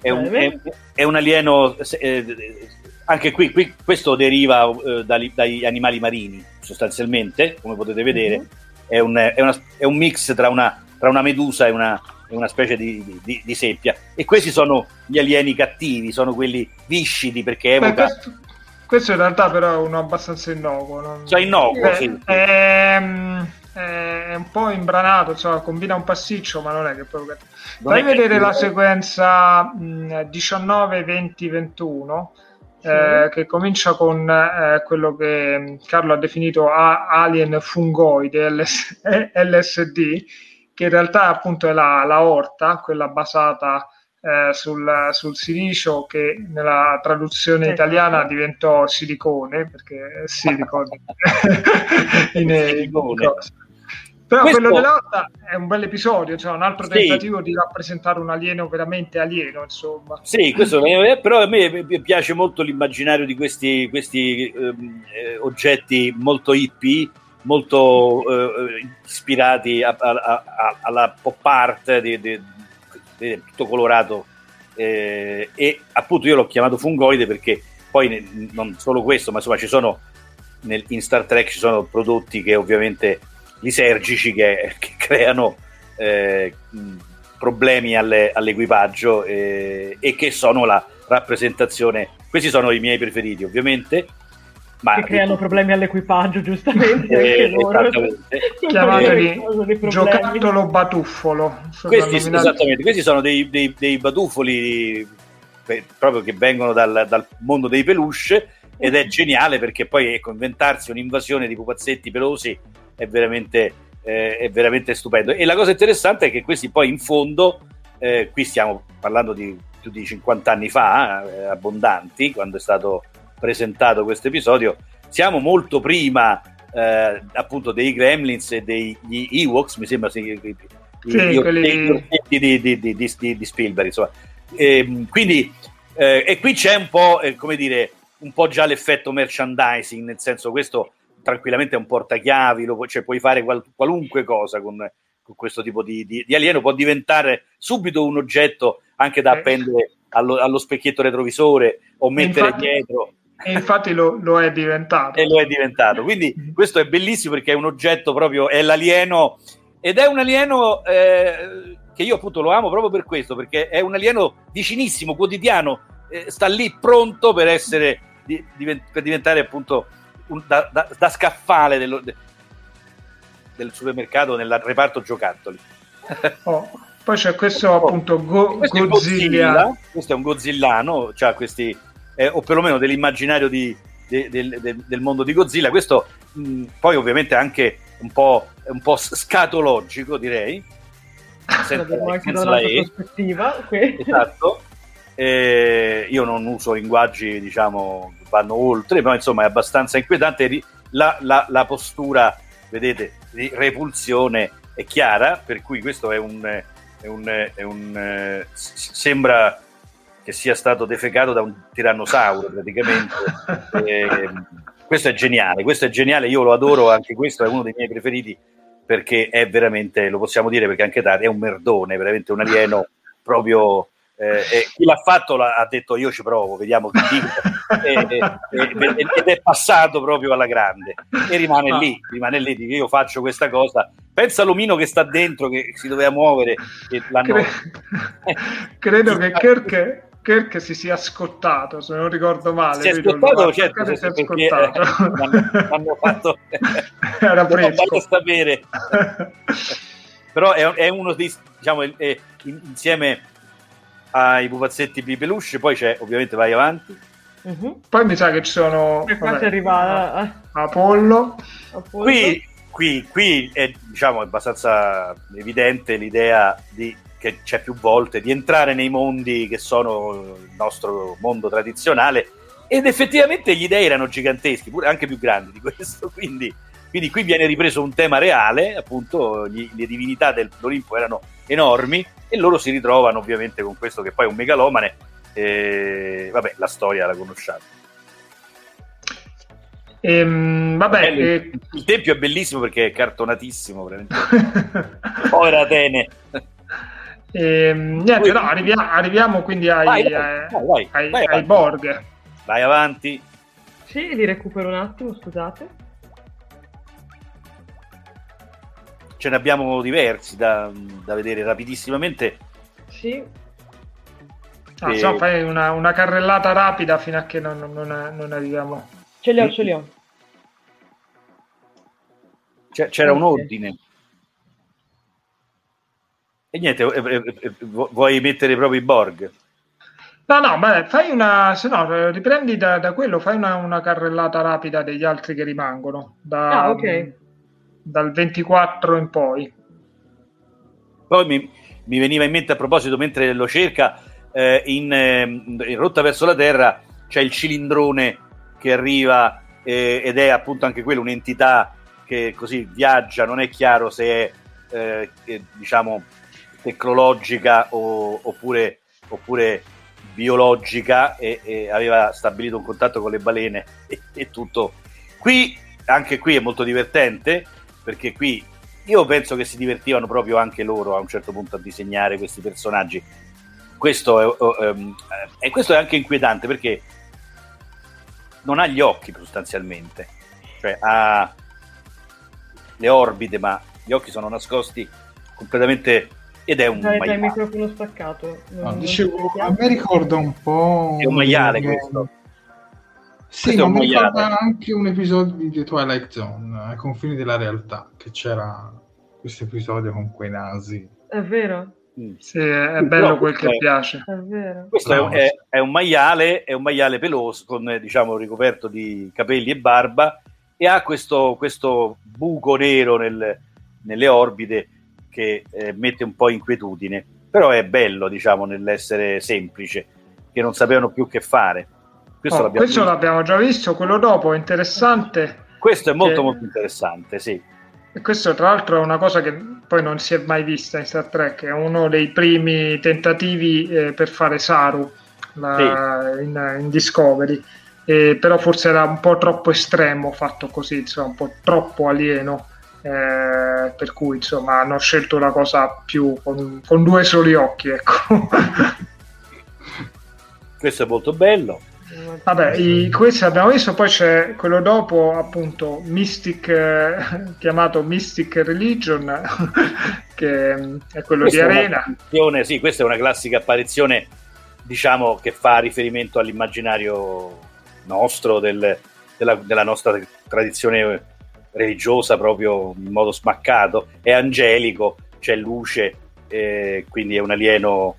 è, un, è, è un, alieno. Eh, anche qui, qui, questo deriva eh, dagli, dagli, animali marini, sostanzialmente, come potete vedere. Mm-hmm è un, è una, è un mix tra una, tra una, medusa e una, una specie di, di, di, seppia. E questi sono gli alieni cattivi, sono quelli viscidi perché evoca... Questo, questo, in realtà però è uno abbastanza innocuo. Non... Cioè innocuo, è, sì. È, è, un po' imbranato, insomma, combina un passiccio, ma non è che poi... Fai vedere la sequenza 19, 20, 21 eh, che comincia con eh, quello che Carlo ha definito a- alien fungoide LS- LSD, che in realtà appunto è la, la orta, quella basata eh, sul, sul, silicio che nella traduzione italiana diventò silicone perché silicone. In, in, però Questo... quello dell'Orta è un bel episodio, cioè un altro tentativo sì. di rappresentare un alieno veramente alieno, insomma. Sì, questo, eh, però a me piace molto l'immaginario di questi, questi ehm, eh, oggetti molto hippie, molto eh, ispirati a, a, a, alla pop art, di, di, di, tutto colorato. Eh, e appunto io l'ho chiamato fungoide perché poi non solo questo, ma insomma ci sono nel, in Star Trek ci sono prodotti che ovviamente lisergici che, che creano eh, problemi alle, all'equipaggio eh, e che sono la rappresentazione. Questi sono i miei preferiti, ovviamente. Ma che creano problemi all'equipaggio, giustamente. Eh, loro. Chiamateli giocattolo batuffolo. Questi, esattamente, questi sono dei, dei, dei batuffoli per, proprio che vengono dal, dal, mondo dei peluche ed è geniale perché poi ecco, inventarsi un'invasione di pupazzetti pelosi è veramente, eh, è veramente stupendo. E la cosa interessante è che questi poi in fondo, eh, qui stiamo parlando di più di 50 anni fa, eh, abbondanti, quando è stato presentato questo episodio, siamo molto prima eh, appunto dei Gremlins e degli Ewoks, mi sembra sì, sì, quelli... di, di, di, di, Spielberg, insomma. E, ehm, quindi, eh, e qui c'è un po', eh, come dire, un po' già l'effetto merchandising, nel senso questo tranquillamente è un portachiavi, lo, cioè puoi fare qual, qualunque cosa con, con questo tipo di, di, di, alieno, può diventare subito un oggetto anche da appendere allo, allo specchietto retrovisore o mettere infatti, dietro. E infatti lo, lo, è diventato. E lo è diventato. Quindi questo è bellissimo perché è un oggetto proprio, è l'alieno ed è un alieno eh, che io appunto lo amo proprio per questo, perché è un alieno vicinissimo, quotidiano, eh, sta lì pronto per essere, di, per diventare appunto un, da, da, da, scaffale dello, de, del supermercato nel reparto giocattoli. Oh, poi c'è questo oh, appunto Go- questo Godzilla. Godzilla. Questo è un Godzillano, cioè questi, eh, o perlomeno dell'immaginario di, de, de, de, del mondo di Godzilla. Questo mh, poi ovviamente anche un po', un po' scatologico, direi. Senza, anche da prospettiva. Esatto. Eh, io non uso linguaggi, diciamo, vanno oltre, però insomma è abbastanza inquietante. La, la, la postura, vedete, di repulsione è chiara, per cui questo è un, è un, è un eh, sembra che sia stato defecato da un tirannosauro praticamente. eh, questo è geniale, questo è geniale, io lo adoro, anche questo è uno dei miei preferiti perché è veramente, lo possiamo dire perché anche Tari è un merdone, veramente un alieno proprio eh, e chi l'ha fatto l'ha, ha detto io ci provo, vediamo che dico ed è passato proprio alla grande e rimane ah. lì, rimane lì, dico io faccio questa cosa, pensa all'omino che sta dentro che si doveva muovere e l'hanno... Credo che Kirk Kirk si sia scottato, se non ricordo male. Si è scottato, certo, si è scottato. Hanno fatto... Era fresco. sapere. Però è, è, uno dei, diciamo, è, insieme ai pupazzetti di peluche, poi c'è ovviamente vai avanti. Uh-huh. Poi mi sa che ci sono e vabbè, arriva eh. Apollo. Apollo. Qui, qui, qui è diciamo, abbastanza evidente l'idea di, che c'è più volte di entrare nei mondi che sono il nostro mondo tradizionale ed effettivamente gli dei erano giganteschi, pure anche più grandi di questo, quindi, quindi qui viene ripreso un tema reale, appunto gli, le divinità dell'Olimpo erano enormi e loro si ritrovano ovviamente con questo che poi è un megalomane. E, vabbè, la storia la conosciamo. Ehm, vabbè, il, eh... il tempio è bellissimo perché è cartonatissimo, povera Atene. Ehm, niente, no, arriviamo, arriviamo, quindi ai, vai, vai, vai, ai, ai, ai Borg. Vai avanti. Sì, li recupero un attimo, scusate. Ce ne abbiamo diversi da, da vedere rapidissimamente. Sì. Ah, e... so, fai una, una, carrellata rapida fino a che non, non, non arriviamo. Ce li ho, ce li ho. C'era un ordine. E niente, eh, eh, eh, vuoi mettere proprio i Borg? No, no, ma fai una, se no, riprendi da, da quello, fai una, una, carrellata rapida degli altri che rimangono. Da, ah, ok dal 24 in poi. Poi mi, mi veniva in mente a proposito, mentre lo cerca, eh, in, eh, in, rotta verso la Terra c'è il cilindrone che arriva eh, ed è appunto anche quello un'entità che così viaggia, non è chiaro se è eh, diciamo tecnologica o, oppure, oppure biologica e, e, aveva stabilito un contatto con le balene e, e tutto. Qui, anche qui è molto divertente perché qui io penso che si divertivano proprio anche loro a un certo punto a disegnare questi personaggi. Questo è, um, questo è anche inquietante perché non ha gli occhi sostanzialmente. cioè ha le orbite, ma gli occhi sono nascosti completamente ed è un Dai, dai, maiale. microfono staccato. No, Non- dicevo, non a me ricorda un po'... È un maiale questo. Sì, ma mi ricorda anche un episodio di The Twilight Zone, ai confini della realtà, che c'era questo episodio con quei nasi. È vero, Mm. Sì, è bello però quel che è- piace. è vero. Questo è, No, un- è- è un maiale, è un maiale peloso con eh, diciamo ricoperto di capelli e barba e ha questo, questo buco nero nel- nelle orbite che eh, mette un po' inquietudine. Però è bello, diciamo, nell'essere semplice, che non sapevano più che fare. Questo, Oh, l'abbiamo questo visto. l'abbiamo già visto, quello dopo è interessante. Questo è molto che- molto interessante, sì. E questo tra l'altro è una cosa che poi non si è mai vista in Star Trek, è uno dei primi tentativi eh, per fare Saru la- in, in Discovery, Eh, però forse era un po' troppo estremo fatto così, insomma, un po' troppo alieno, eh, per cui insomma hanno scelto la cosa più con, con due soli occhi, ecco. Questo è molto bello. Vabbè, i, questi abbiamo visto, poi c'è quello dopo, appunto, Mystic, eh, chiamato Mystic Religion, che mm, è quello Questa di Arena. sì, questa è una classica apparizione, diciamo, che fa riferimento all'immaginario nostro, del- della, della nostra tradizione religiosa, proprio in modo smaccato. È angelico, c'è luce, eh, quindi è un alieno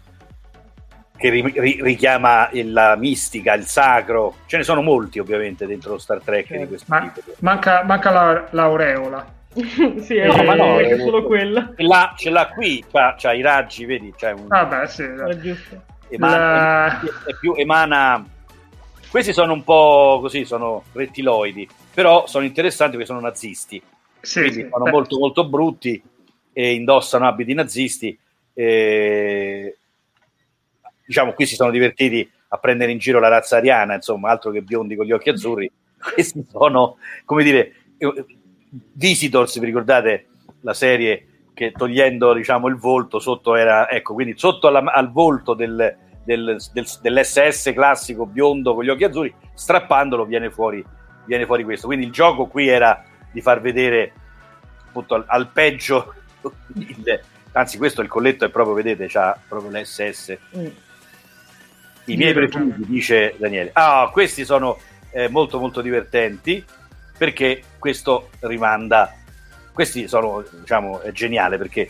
che ri- ri- richiama la mistica, il sacro. Ce ne sono molti, ovviamente, dentro lo Star Trek di Certo. questo Ma tipo. manca, manca la- l'aureola. sì, è, No, ma no, è eh, solo quella. Ce l'ha, ce l'ha qui, c'ha, c'ha i raggi, vedi? C'è un, Vabbè, sì. È giusto. emana, La- è più emana questi sono un po' così sono rettiloidi però sono interessanti perché sono nazisti sì, quindi sì. sono Beh, molto molto brutti e indossano abiti nazisti e diciamo qui si sono divertiti a prendere in giro la razza ariana insomma altro che biondi con gli occhi azzurri. Questi sono come dire eh, Visitors vi ricordate la serie che togliendo diciamo il volto sotto era ecco quindi sotto alla- al volto del, del- del- dell'SS classico biondo con gli occhi azzurri strappandolo viene fuori, viene fuori questo. Quindi il gioco qui era di far vedere appunto al, al peggio il- anzi questo il colletto è proprio vedete c'ha proprio l'SS Mm. I miei preferiti dice Daniele. Ah questi sono eh, molto molto divertenti perché questo rimanda. Questi sono diciamo è geniale perché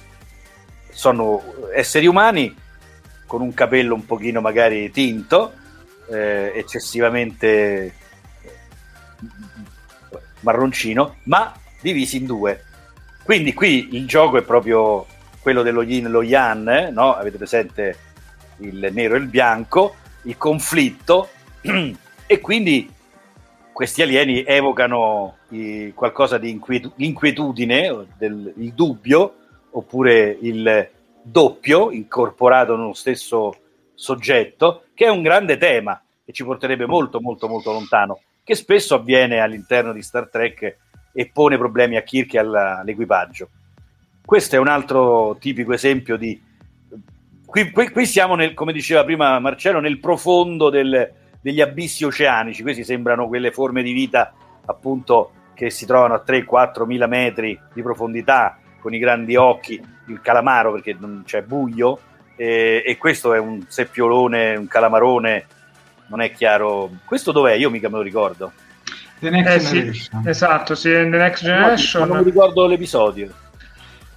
sono esseri umani con un capello un pochino magari tinto eh, eccessivamente marroncino ma divisi in due. Quindi qui il gioco è proprio quello dello yin e lo yang eh, no? avete presente il nero e il bianco il conflitto e quindi questi alieni evocano i- qualcosa di inquietu- l'inquietudine, del, il dubbio, oppure il doppio incorporato nello stesso soggetto, che è un grande tema che ci porterebbe molto molto molto lontano, che spesso avviene all'interno di Star Trek e pone problemi a Kirk e all'equipaggio. Questo è un altro tipico esempio di... Qui, qui- qui siamo, nel, come diceva prima Marcello, nel profondo del- degli abissi oceanici. Questi sembrano quelle forme di vita appunto che si trovano a 3-4 mila metri di profondità con i grandi occhi, il calamaro perché non c'è buio e, e questo è un seppiolone, un calamarone, non è chiaro. Questo dov'è? Io mica me lo ricordo. The Next Eh, sì, Generation. esatto, sì, The Next No, ma non mi Generation. ricordo l'episodio.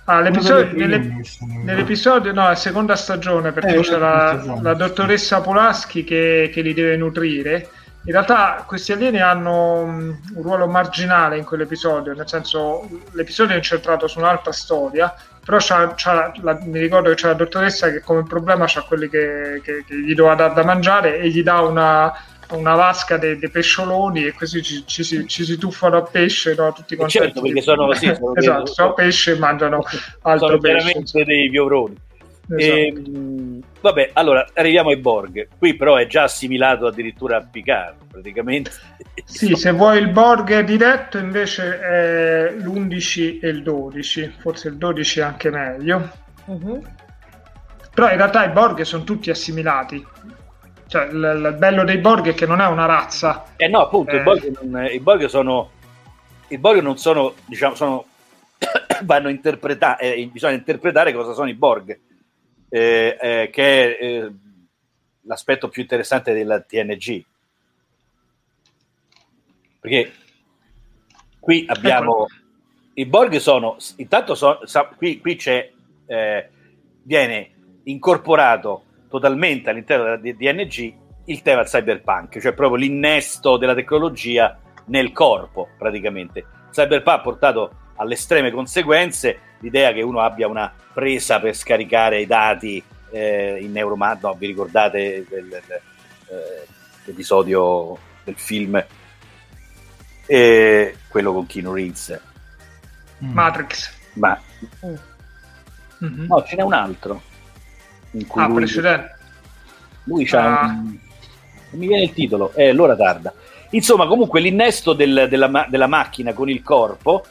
Ah, l'episodio, mi Nell'episodio, no, è seconda stagione perché Eh, c'è la, stagione, la dottoressa Polaschi che, che li deve nutrire. In realtà questi alieni hanno un ruolo marginale in quell'episodio, nel senso l'episodio è incentrato su un'altra storia, però c'ha- c'ha la- mi ricordo che c'è la dottoressa che come problema c'ha quelli che, che- che gli doveva dar da mangiare e gli dà una, una vasca dei, dei pescioloni e così ci, ci si, ci si tuffano a pesce, no? tutti Eh, contenti. certo, perché sono- sì, sono dei- esatto, sono pesce e mangiano altro Sono pesce. veramente dei piovroni. Esatto. Ehm, vabbè, allora arriviamo ai Borg. Qui però è già assimilato addirittura a Picard, praticamente. Sì, se vuoi il Borg diretto invece è l'11 e il 12, forse il 12 è anche meglio. Mhm. Però in realtà i Borg sono tutti assimilati. Cioè, il, il bello dei Borg è che non è una razza. Eh no, appunto, Eh. i, Borg non- i Borg sono i Borg non sono, diciamo, sono vanno interpretati, eh, bisogna interpretare cosa sono i Borg, eh, eh, che è eh, l'aspetto più interessante della TNG. Perché qui abbiamo i Borg sono intanto so, sa, qui, qui c'è eh, viene incorporato totalmente all'interno della DNG il tema del cyberpunk, cioè proprio l'innesto della tecnologia nel corpo praticamente. Cyberpunk ha portato alle estreme conseguenze l'idea che uno abbia una presa per scaricare i dati eh, in Neuromat, no, vi ricordate del, del, eh, l'episodio del film eh, quello con Keanu Reeves mm. Matrix ma mm-hmm. no ce n'è un altro in cui ah, lui, precedente lui c'ha ah. un, non mi viene il titolo è l'ora tarda insomma comunque l'innesto del, della, della, macchina con il corpo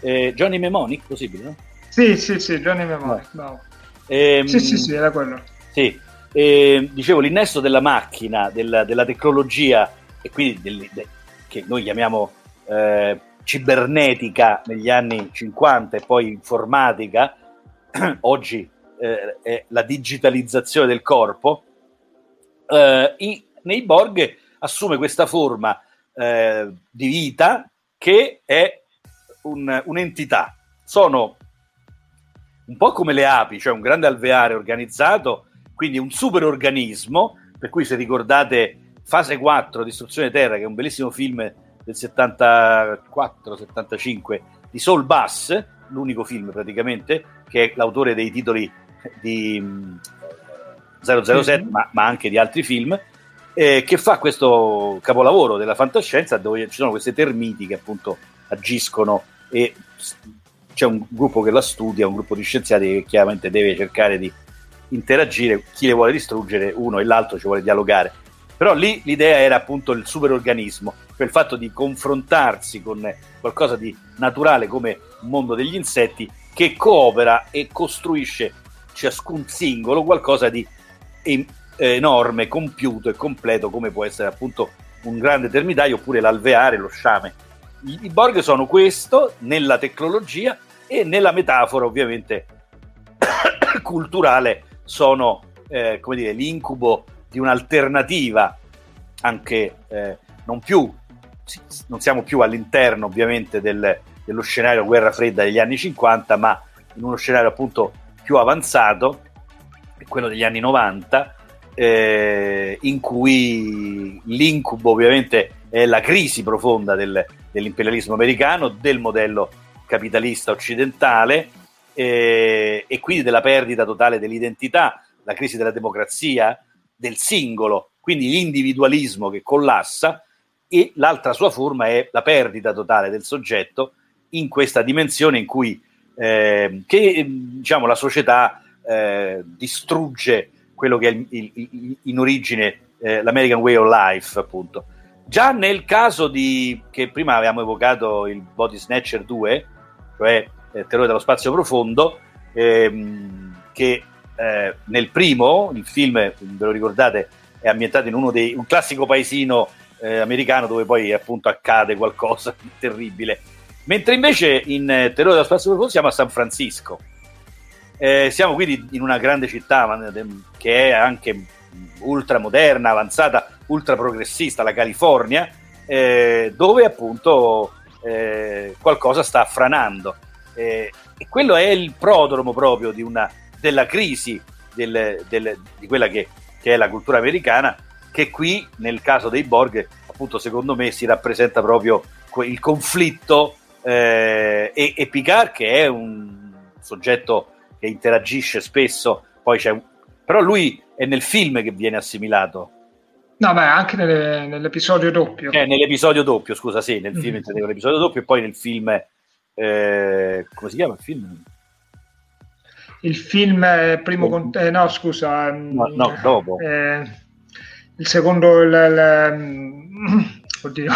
eh, Johnny Mnemonic possibile no? sì sì sì Johnny Mnemonic no. Ehm, sì sì sì era quello sì eh, dicevo l'innesto della macchina della, della tecnologia e quindi del, de, che noi chiamiamo eh, cibernetica negli anni 50 e poi informatica, oggi eh, la digitalizzazione del corpo, eh, i, nei Borg assume questa forma eh, di vita che è un, un'entità. Sono un po' come le api, cioè un grande alveare organizzato, quindi un superorganismo, per cui se ricordate Fase 4, Distruzione Terra, che è un bellissimo film del 74-75 di Soul Bass, l'unico film praticamente, che è l'autore dei titoli di 007, mm, ma, ma, anche di altri film, eh, che fa questo capolavoro della fantascienza dove ci sono queste termiti che appunto agiscono e c'è un gruppo che la studia, un gruppo di scienziati che chiaramente deve cercare di interagire, chi le vuole distruggere, uno e l'altro ci vuole dialogare. Però lì l'idea era appunto il superorganismo quel fatto di confrontarsi con qualcosa di naturale come il mondo degli insetti che coopera e costruisce ciascun singolo qualcosa di enorme, compiuto e completo come può essere appunto un grande termitaio oppure l'alveare, lo sciame. I Borg sono questo nella tecnologia e nella metafora ovviamente culturale sono eh, come dire, l'incubo di un'alternativa anche eh, non più non siamo più all'interno ovviamente del, dello scenario guerra fredda degli anni 50, ma in uno scenario appunto più avanzato, quello degli anni 90, eh, in cui l'incubo ovviamente è la crisi profonda del, dell'imperialismo americano, del modello capitalista occidentale eh, e quindi della perdita totale dell'identità, la crisi della democrazia, del singolo, quindi l'individualismo che collassa e l'altra sua forma è la perdita totale del soggetto in questa dimensione in cui eh, che, diciamo, la società eh, distrugge quello che è il, il, in origine eh, l'American Way of Life, appunto. Già nel caso di che prima avevamo evocato il Body Snatcher 2, cioè eh, Terrore dello spazio profondo, ehm, che eh, nel primo, il film, ve lo ricordate, è ambientato in uno dei un classico paesino eh, americano dove poi appunto accade qualcosa di terribile. Mentre invece in eh, Terrore dello Spazio Profondo siamo a San Francisco. Eh, siamo quindi in una grande città che è anche ultra moderna, avanzata, ultra progressista, la California, eh, dove appunto eh, qualcosa sta franando. Eh, e quello è il prodromo proprio una, della crisi del, del, di quella che, che, è la cultura americana che qui nel caso dei Borg appunto secondo me si rappresenta proprio il conflitto eh, e, e, Picard che è un soggetto che interagisce spesso poi c'è un... però lui è nel film che viene assimilato No, beh, anche nelle, nell'episodio doppio. Eh, nell'episodio doppio, scusa, sì, nel film mm-hmm. l'episodio doppio e poi nel film... Eh, come si chiama il film? Il film primo... Oh. Con... Eh, no, scusa. No, no dopo. Eh, il secondo, il, il, mm, oddio,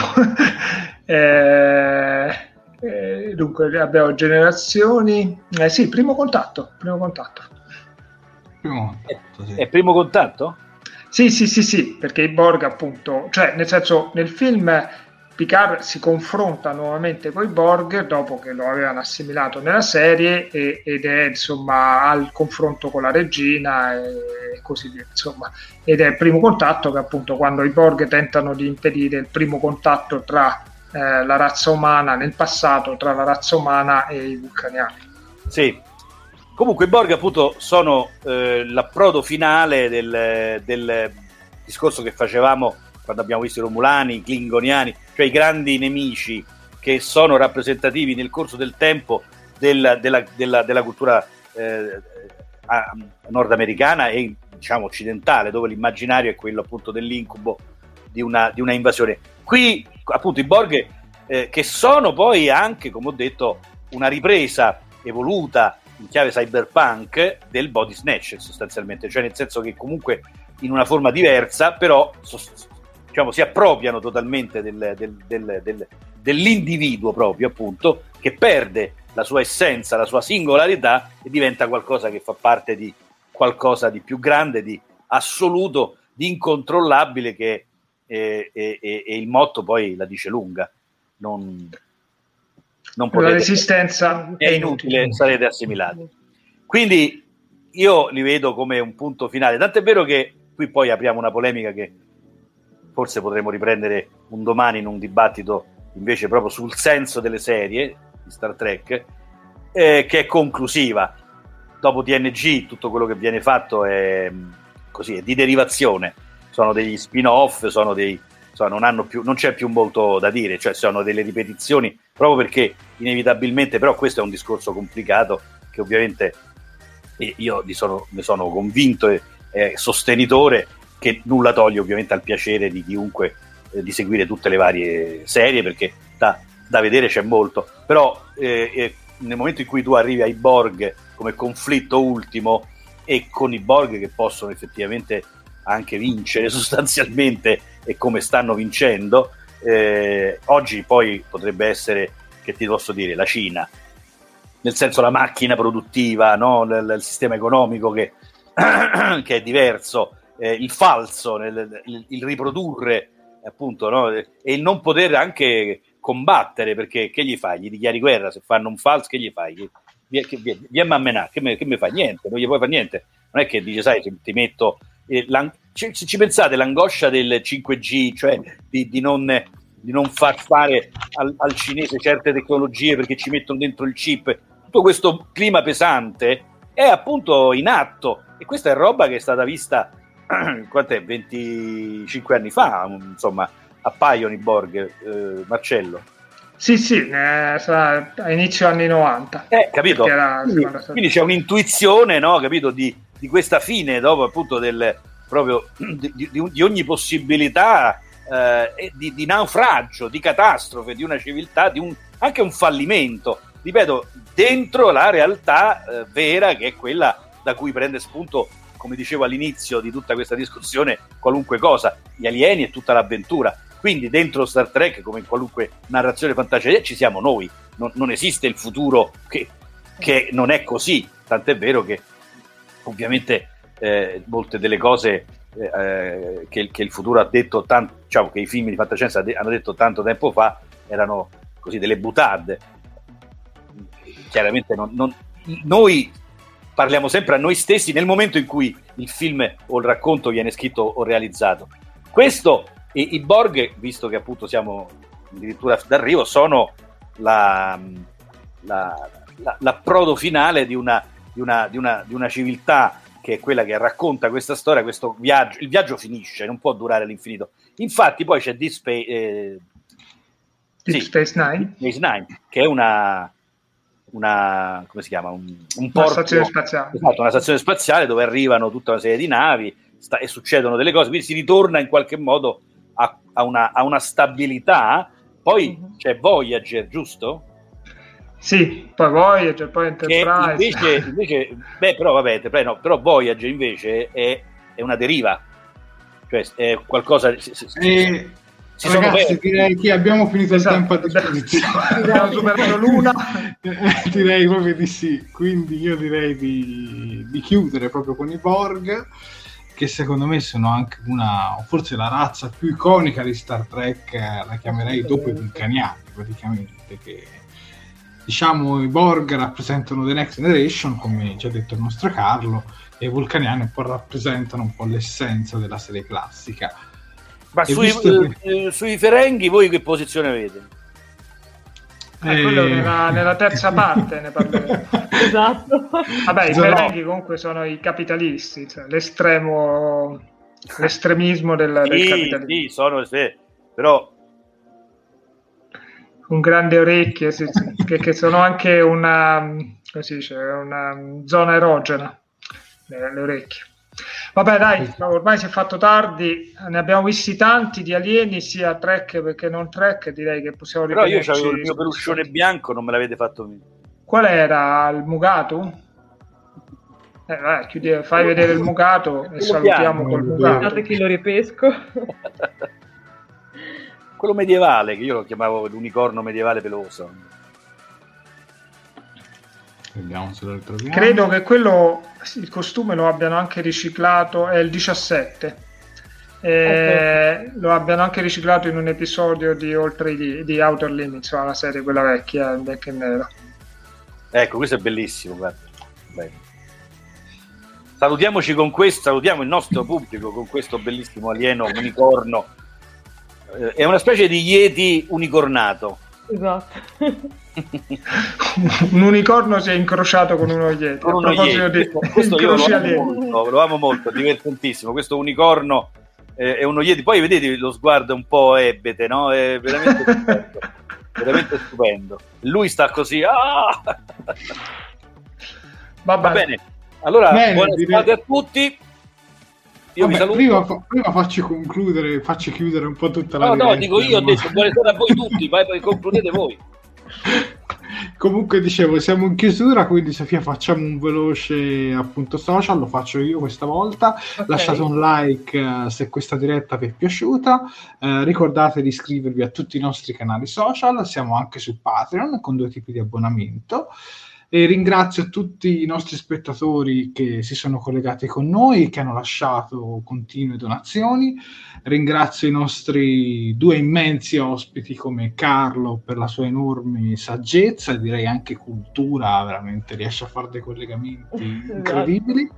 eh, eh, dunque abbiamo generazioni, eh, sì, primo contatto, primo contatto. Primo contatto sì. È primo contatto? Sì, sì, sì, sì, perché i Borg appunto, cioè nel senso nel film Picard si confronta nuovamente con i Borg dopo che lo avevano assimilato nella serie e, ed è insomma al confronto con la regina e così via insomma ed è il primo contatto che appunto quando i Borg tentano di impedire il primo contatto tra eh, la razza umana nel passato tra la razza umana e i vulcaniani sì comunque i Borg appunto sono eh, l'approdo finale del, del discorso che facevamo quando abbiamo visto i Romulani, i Klingoniani, cioè i grandi nemici che sono rappresentativi nel corso del tempo del, della, della, della, cultura eh, nordamericana e diciamo occidentale, dove l'immaginario è quello appunto dell'incubo di una, di una invasione. Qui appunto i Borg eh, che sono poi anche, come ho detto, una ripresa evoluta in chiave cyberpunk del body snatch sostanzialmente, cioè nel senso che comunque in una forma diversa, però diciamo, si appropriano totalmente del, del, del, dell'individuo proprio, appunto, che perde la sua essenza, la sua singolarità e diventa qualcosa che fa parte di qualcosa di più grande, di assoluto, di incontrollabile che e, e, e il motto poi la dice lunga. Non, non potete, la resistenza è inutile, sarete assimilati. Quindi io li vedo come un punto finale, tant'è vero che qui poi apriamo una polemica che forse potremo riprendere un domani in un dibattito invece proprio sul senso delle serie di Star Trek, eh, che è conclusiva. Dopo TNG tutto quello che viene fatto è, così, è di derivazione, sono degli spin-off, sono dei, insomma, non, più, non, c'è più molto da dire, cioè sono delle ripetizioni, proprio perché inevitabilmente, però questo è un discorso complicato che ovviamente io sono, ne sono convinto e, e sostenitore che nulla toglie ovviamente al piacere di chiunque eh, di seguire tutte le varie serie perché da, da vedere c'è molto. Però eh, eh, nel momento in cui tu arrivi ai Borg come conflitto ultimo e con i Borg che possono effettivamente anche vincere sostanzialmente e come stanno vincendo eh, oggi poi potrebbe essere che ti posso dire la Cina nel senso la macchina produttiva no? il, il sistema economico che, che è diverso eh, il falso, nel, il, il, riprodurre appunto no? e il non poter anche combattere perché che gli fai? Gli dichiari guerra se fanno un falso, che gli fai? Vieni a menare, che mi, che mi fai? Niente, non gli puoi fare niente. Non è che dice, sai, ti metto. Eh, se ci pensate, l'angoscia del 5G, cioè di, di, non, di non, far fare al, al cinese certe tecnologie perché ci mettono dentro il chip, tutto questo clima pesante è appunto in atto e questa è roba che è stata vista quant'è? 25 anni fa, insomma, appaiono i Borg, eh, Marcello. Sì, sì, eh, a inizio anni 90. Eh, capito? Quindi, quindi, c'è un'intuizione, no, capito, di, di, questa fine, dopo appunto del, proprio di, di, di ogni possibilità eh, di, di, naufragio, di catastrofe, di una civiltà, di un, anche un fallimento, ripeto, dentro la realtà eh, vera che è quella da cui prende spunto come dicevo all'inizio di tutta questa discussione, qualunque cosa, gli alieni e tutta l'avventura. Quindi dentro Star Trek, come in qualunque narrazione fantascienza, ci siamo noi. Non, non esiste il futuro che, che, non è così. Tant'è vero che ovviamente eh, molte delle cose eh, che, che, il futuro ha detto, tanto, diciamo che i film di fantascienza hanno detto tanto tempo fa, erano così delle butade. Chiaramente non, non, noi parliamo sempre a noi stessi nel momento in cui il film o il racconto viene scritto o realizzato. Questo e i Borg, visto che appunto siamo addirittura d'arrivo, sono la, la, la, l'approdo finale di una, di, una, di, una, di una, civiltà che è quella che racconta questa storia, questo viaggio. Il viaggio finisce, non può durare all'infinito. Infatti poi c'è Deep Space, eh, Deep sì, Space Nine. Space Nine, che è una, una, come si chiama? Un, un porto, una stazione spaziale. Esatto, una stazione spaziale dove arrivano tutta una serie di navi sta, e succedono delle cose, quindi si ritorna in qualche modo a, a, una, a una, stabilità. Poi uh-huh. c'è Voyager, giusto? Sì, poi Voyager, poi Enterprise. Invece, invece, beh, però vabbè, no, però Voyager invece è, è una deriva, cioè è qualcosa... E si Ragazzi, direi che abbiamo finito esatto. il tempo a disposizione. abbiamo superato l'una. direi proprio di sì. Quindi io direi di, di, chiudere proprio con i Borg, che che secondo me sono anche una, forse la razza più iconica di Star Trek, la chiamerei dopo i vulcaniani praticamente, che diciamo i Borg rappresentano The Next Generation, come ci ha detto il nostro Carlo, e i vulcaniani un po' rappresentano un po' l'essenza della serie classica. Ma sui, che... eh, sui Ferenghi voi che posizione avete? Eh, quello nella, nella, terza parte ne parleremo. esatto. Vabbè, i Ferenghi comunque sono i capitalisti, cioè l'estremo, l'estremismo del, sì, del capitalismo. Sì, sono, sì, però... Con grandi orecchie, sì, sì, che, che, sono anche una, dice, una zona erogena, le, le orecchie. Vabbè, dai, ormai si è fatto tardi, ne abbiamo visti tanti di alieni, sia track che non track, direi che possiamo Però io avevo il mio peluscione bianco, non me l'avete fatto venire. Qual era? Il Mugatu? Eh, vai, chiudi, fai vedere il Mugatu e salutiamo col Mugatu. Guardate che lo ripesco. Quello medievale, che io lo chiamavo l'unicorno medievale peloso. Vediamo se lo ritroviamo. Credo che quello, il costume lo abbiano anche riciclato, è il 17. Eh, okay. Lo abbiano anche riciclato in un episodio di, Oltre i, di Outer Limits, la serie quella vecchia in bianco e nero. Ecco, questo è bellissimo. Guarda. Salutiamoci con questo, salutiamo il nostro pubblico con questo bellissimo alieno unicorno. Eh, è una specie di Yeti unicornato. Esatto. un unicorno si è incrociato con uno Yeti. Con uno Yeti. Di... Questo io lo amo, molto, lo amo molto, divertentissimo. Questo unicorno eh, è uno Yeti. Poi vedete lo sguardo un po' ebete, no? È veramente stupendo. veramente stupendo. Lui sta così. Ah! Va bene. Allora, bene, buona direi... a tutti. Io Vabbè, prima, prima, faccio concludere, faccio chiudere un po' tutta la No, no, dico io, ho detto buonasera a voi tutti, vai, poi concludete voi. Comunque dicevo, siamo in chiusura, quindi Sofia facciamo un veloce appunto social, lo faccio io questa volta. Okay. Lasciate un like uh, se questa diretta vi è piaciuta. Uh, ricordate di iscrivervi a tutti i nostri canali social, siamo anche su Patreon con due tipi di abbonamento. E ringrazio tutti i nostri spettatori che si sono collegati con noi, che hanno lasciato continue donazioni. Ringrazio i nostri due immensi ospiti come Carlo per la sua enorme saggezza e direi anche cultura, veramente riesce a fare dei collegamenti incredibili.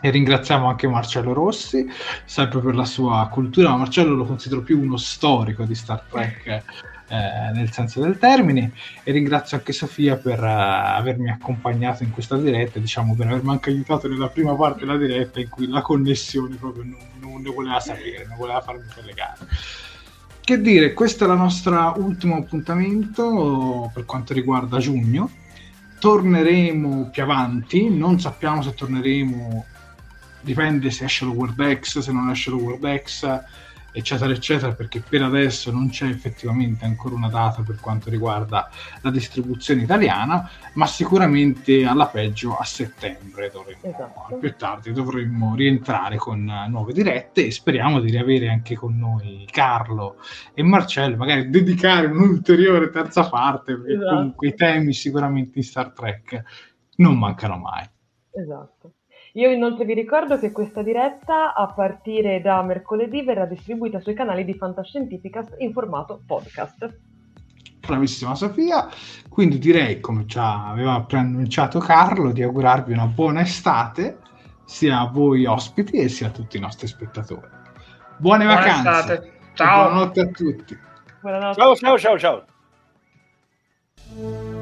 E ringraziamo anche Marcello Rossi, sempre per la sua cultura, ma Marcello lo considero più uno storico di Star Trek eh, nel senso del termine e ringrazio anche Sofia per uh, avermi accompagnato in questa diretta diciamo per avermi anche aiutato nella prima parte della diretta in cui la connessione proprio non, non ne voleva sapere non voleva farmi collegare che dire questo è il nostro ultimo appuntamento per quanto riguarda giugno. Torneremo più avanti non sappiamo se torneremo dipende se esce lo World X se non esce lo World X eccetera, eccetera, perché per adesso non c'è effettivamente ancora una data per quanto riguarda la distribuzione italiana, ma sicuramente alla peggio a settembre dovremmo, esatto. più tardi dovremmo rientrare con nuove dirette e speriamo di riavere anche con noi Carlo e Marcello, magari dedicare un'ulteriore terza parte, perché esatto. comunque i temi sicuramente in Star Trek non mancano mai. Esatto. Io inoltre vi ricordo che questa diretta a partire da mercoledì verrà distribuita sui canali di Fantascientificast in formato podcast. Bravissima Sofia, quindi direi, come ci aveva preannunciato Carlo, di augurarvi una buona estate sia a voi ospiti e sia a tutti i nostri spettatori. Buone Buona vacanze. Estate. Ciao. Buonanotte a tutti. Buonanotte. Ciao, ciao, ciao, ciao.